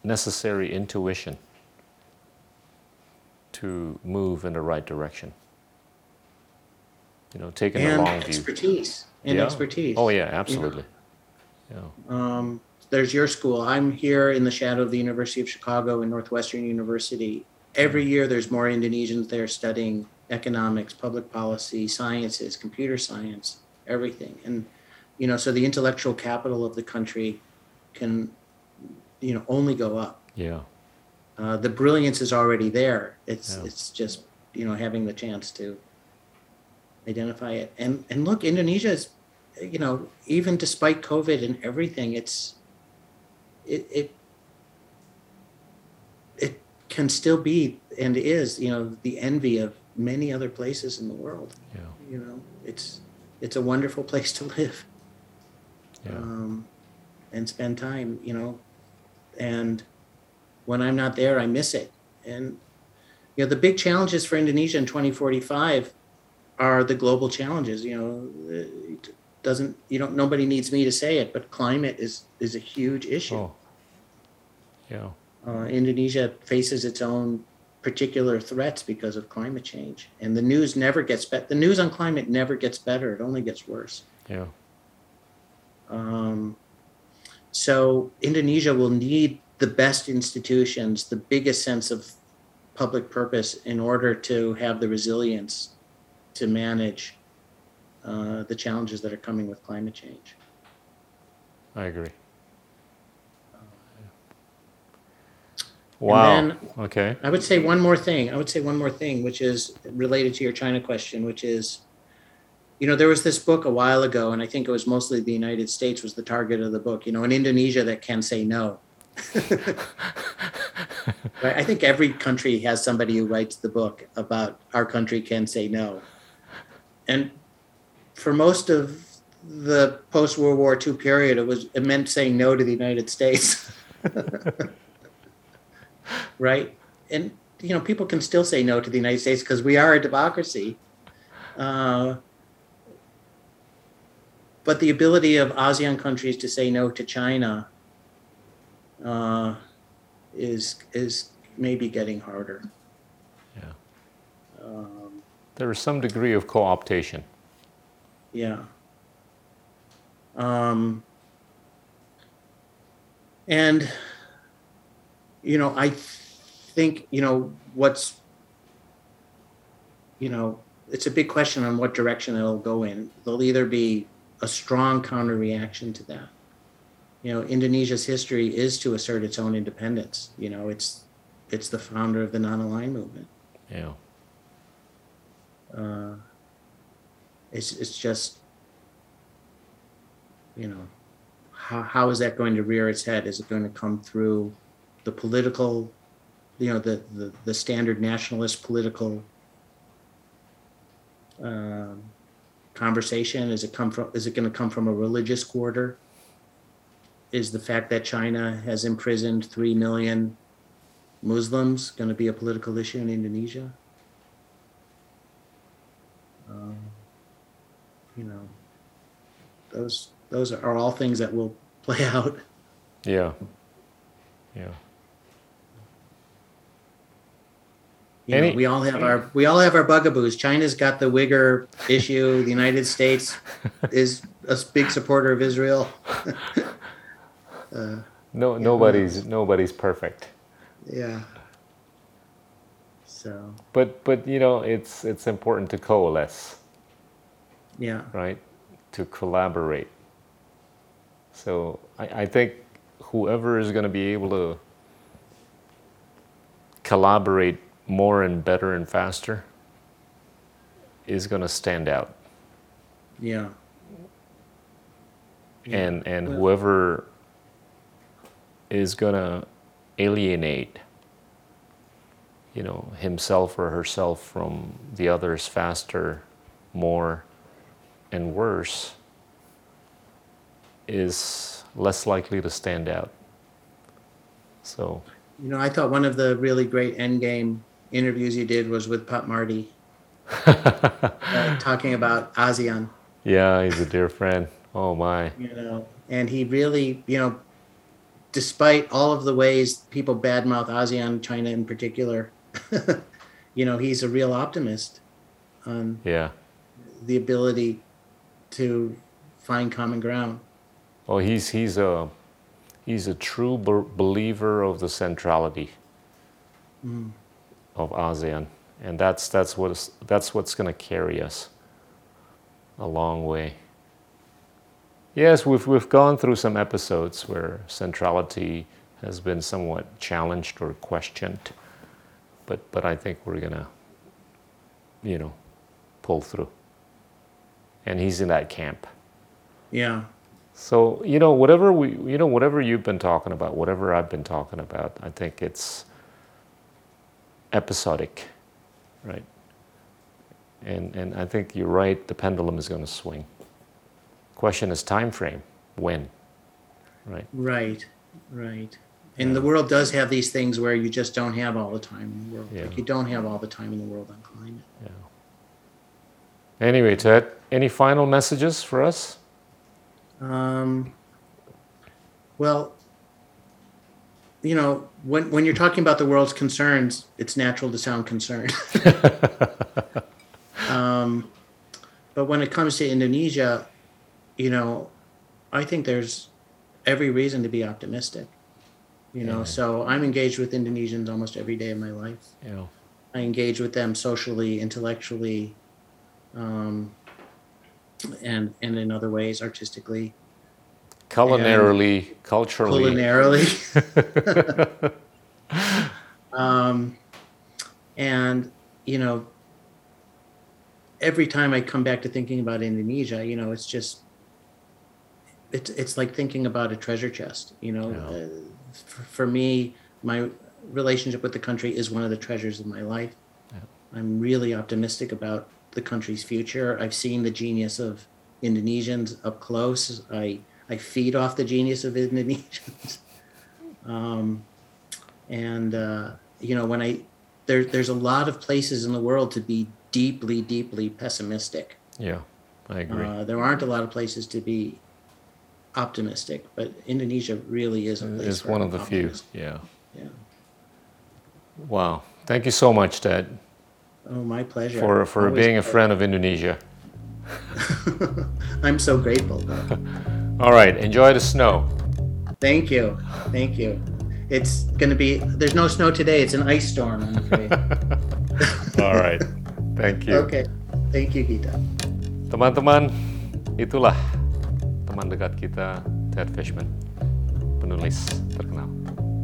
necessary intuition to move in the right direction. You know, taking a and long view. expertise and Yeah. expertise. Oh yeah, absolutely. Yeah. Um, there's your school. I'm here in the shadow of the University of Chicago and Northwestern University. Every year, there's more Indonesians there studying economics, public policy, sciences, computer science, everything. And you know, so the intellectual capital of the country can, you know, only go up. Yeah. Uh, the brilliance is already there. It's Yeah. it's just you know having the chance to identify it. And and look, Indonesia is, you know, even despite COVID and everything, it's it it it can still be and is you know the envy of many other places in the world. Yeah. You know, it's it's a wonderful place to live Yeah. um, and spend time, you know. And when I'm not there, I miss it. And you know, the big challenges for Indonesia in 2045 are the global challenges. You know, it doesn't you don't nobody needs me to say it, but climate is is a huge issue. Oh. Yeah. Uh, Indonesia faces its own particular threats because of climate change, and the news never gets better. The news on climate never gets better; it only gets worse. Yeah. Um, so Indonesia will need the best institutions, the biggest sense of public purpose in order to have the resilience to manage uh, the challenges that are coming with climate change. I agree. Wow. then- okay. I would say one more thing. I would say one more thing, which is related to your China question, which is, you know, there was this book a while ago, and I think it was mostly the United States was the target of the book. You know, in Indonesia that can say no. right? I think every country has somebody who writes the book about our country can say no, and for most of the post World War II period, it was it meant saying no to the United States. right? And you know, people can still say no to the United States because we are a democracy. Uh, but the ability of ASEAN countries to say no to China uh, is is maybe getting harder. Yeah. Um, There is some degree of co-optation. yeah. Um, and you know, I think you know what's you know it's a big question on what direction it'll go in. There'll either be a strong counter reaction to that. You know, Indonesia's history is to assert its own independence. You know, it's it's the founder of the non-aligned movement. Yeah. Uh, it's it's just you know how how is that going to rear its head? Is it going to come through the political, you know, the the, the standard nationalist political um, conversation? Is it come from? Is it going to come from a religious quarter? Is the fact that China has imprisoned three million Muslims going to be a political issue in Indonesia? Um, you know, those those are all things that will play out Yeah. Yeah. You know, we all have our we all have our bugaboos. China's got the Uyghur issue. The United States is a big supporter of Israel. Uh, no, nobody's nobody's perfect. Yeah. So But but you know, it's it's important to coalesce, yeah, right? To collaborate. So I, I think whoever is going to be able to collaborate more and better and faster is going to stand out. yeah, and and Well- whoever is gonna alienate you know himself or herself from the others faster more and worse is less likely to stand out. So you know, I thought one of the really great Endgame interviews you did was with Pak Marty, uh, talking about ASEAN. yeah he's a dear friend. Oh my. You know, and he really, you know, despite all of the ways people badmouth ASEAN, China in particular, you know, he's a real optimist on yeah. the ability to find common ground. oh he's he's a he's a true b- believer of the centrality of ASEAN, and that's that's what's that's what's going to carry us a long way. Yes, we've we've gone through some episodes where centrality has been somewhat challenged or questioned, but but I think we're gonna, you know, pull through. And he's in that camp. Yeah, So you know, whatever we, you know, whatever you've been talking about, whatever I've been talking about, I think it's episodic, right? And and I think you're right. The pendulum is going to swing. Question is time frame. When, right? right, right. And the world does have these things where you just don't have all the time in the world. Yeah. Like you don't have all the time in the world on climate. Yeah. Anyway, Ted, any final messages for us? Um, well, you know, when when you're talking about the world's concerns, it's natural to sound concerned. um, but when it comes to Indonesia, you know, I think there's every reason to be optimistic. You know, Yeah. so I'm engaged with Indonesians almost every day of my life. Know, I engage with them socially, intellectually, um, and and in other ways, artistically, culinarily, culturally. culinarily. um, and you know, every time I come back to thinking about Indonesia, you know, it's just it's it's like thinking about a treasure chest. You know, Yeah. uh, for, for me, my relationship with the country is one of the treasures of my life. I'm really optimistic about the country's future. I've seen the genius of Indonesians up close. I I feed off the genius of Indonesians. um, and uh, you know, when I there, there's a lot of places in the world to be deeply, deeply pessimistic. Yeah, I agree. Uh, there aren't a lot of places to be optimistic, but Indonesia really is a place. it's one of the few. Yeah. Yeah. Wow. Thank you so much, Ted, Oh, my pleasure. for, for Always being a friend of Indonesia. I'm so grateful. All right. Enjoy the snow. Thank you. Thank you. It's going to be, there's no snow today. It's an ice storm, I'm afraid. All right. Thank you. okay. Thank you, Gita. Teman-teman, itulah teman dekat kita, Ted Fishman, penulis terkenal.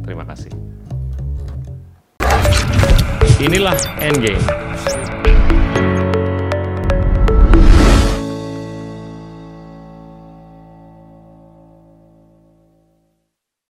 Terima kasih. Inilah Endgame.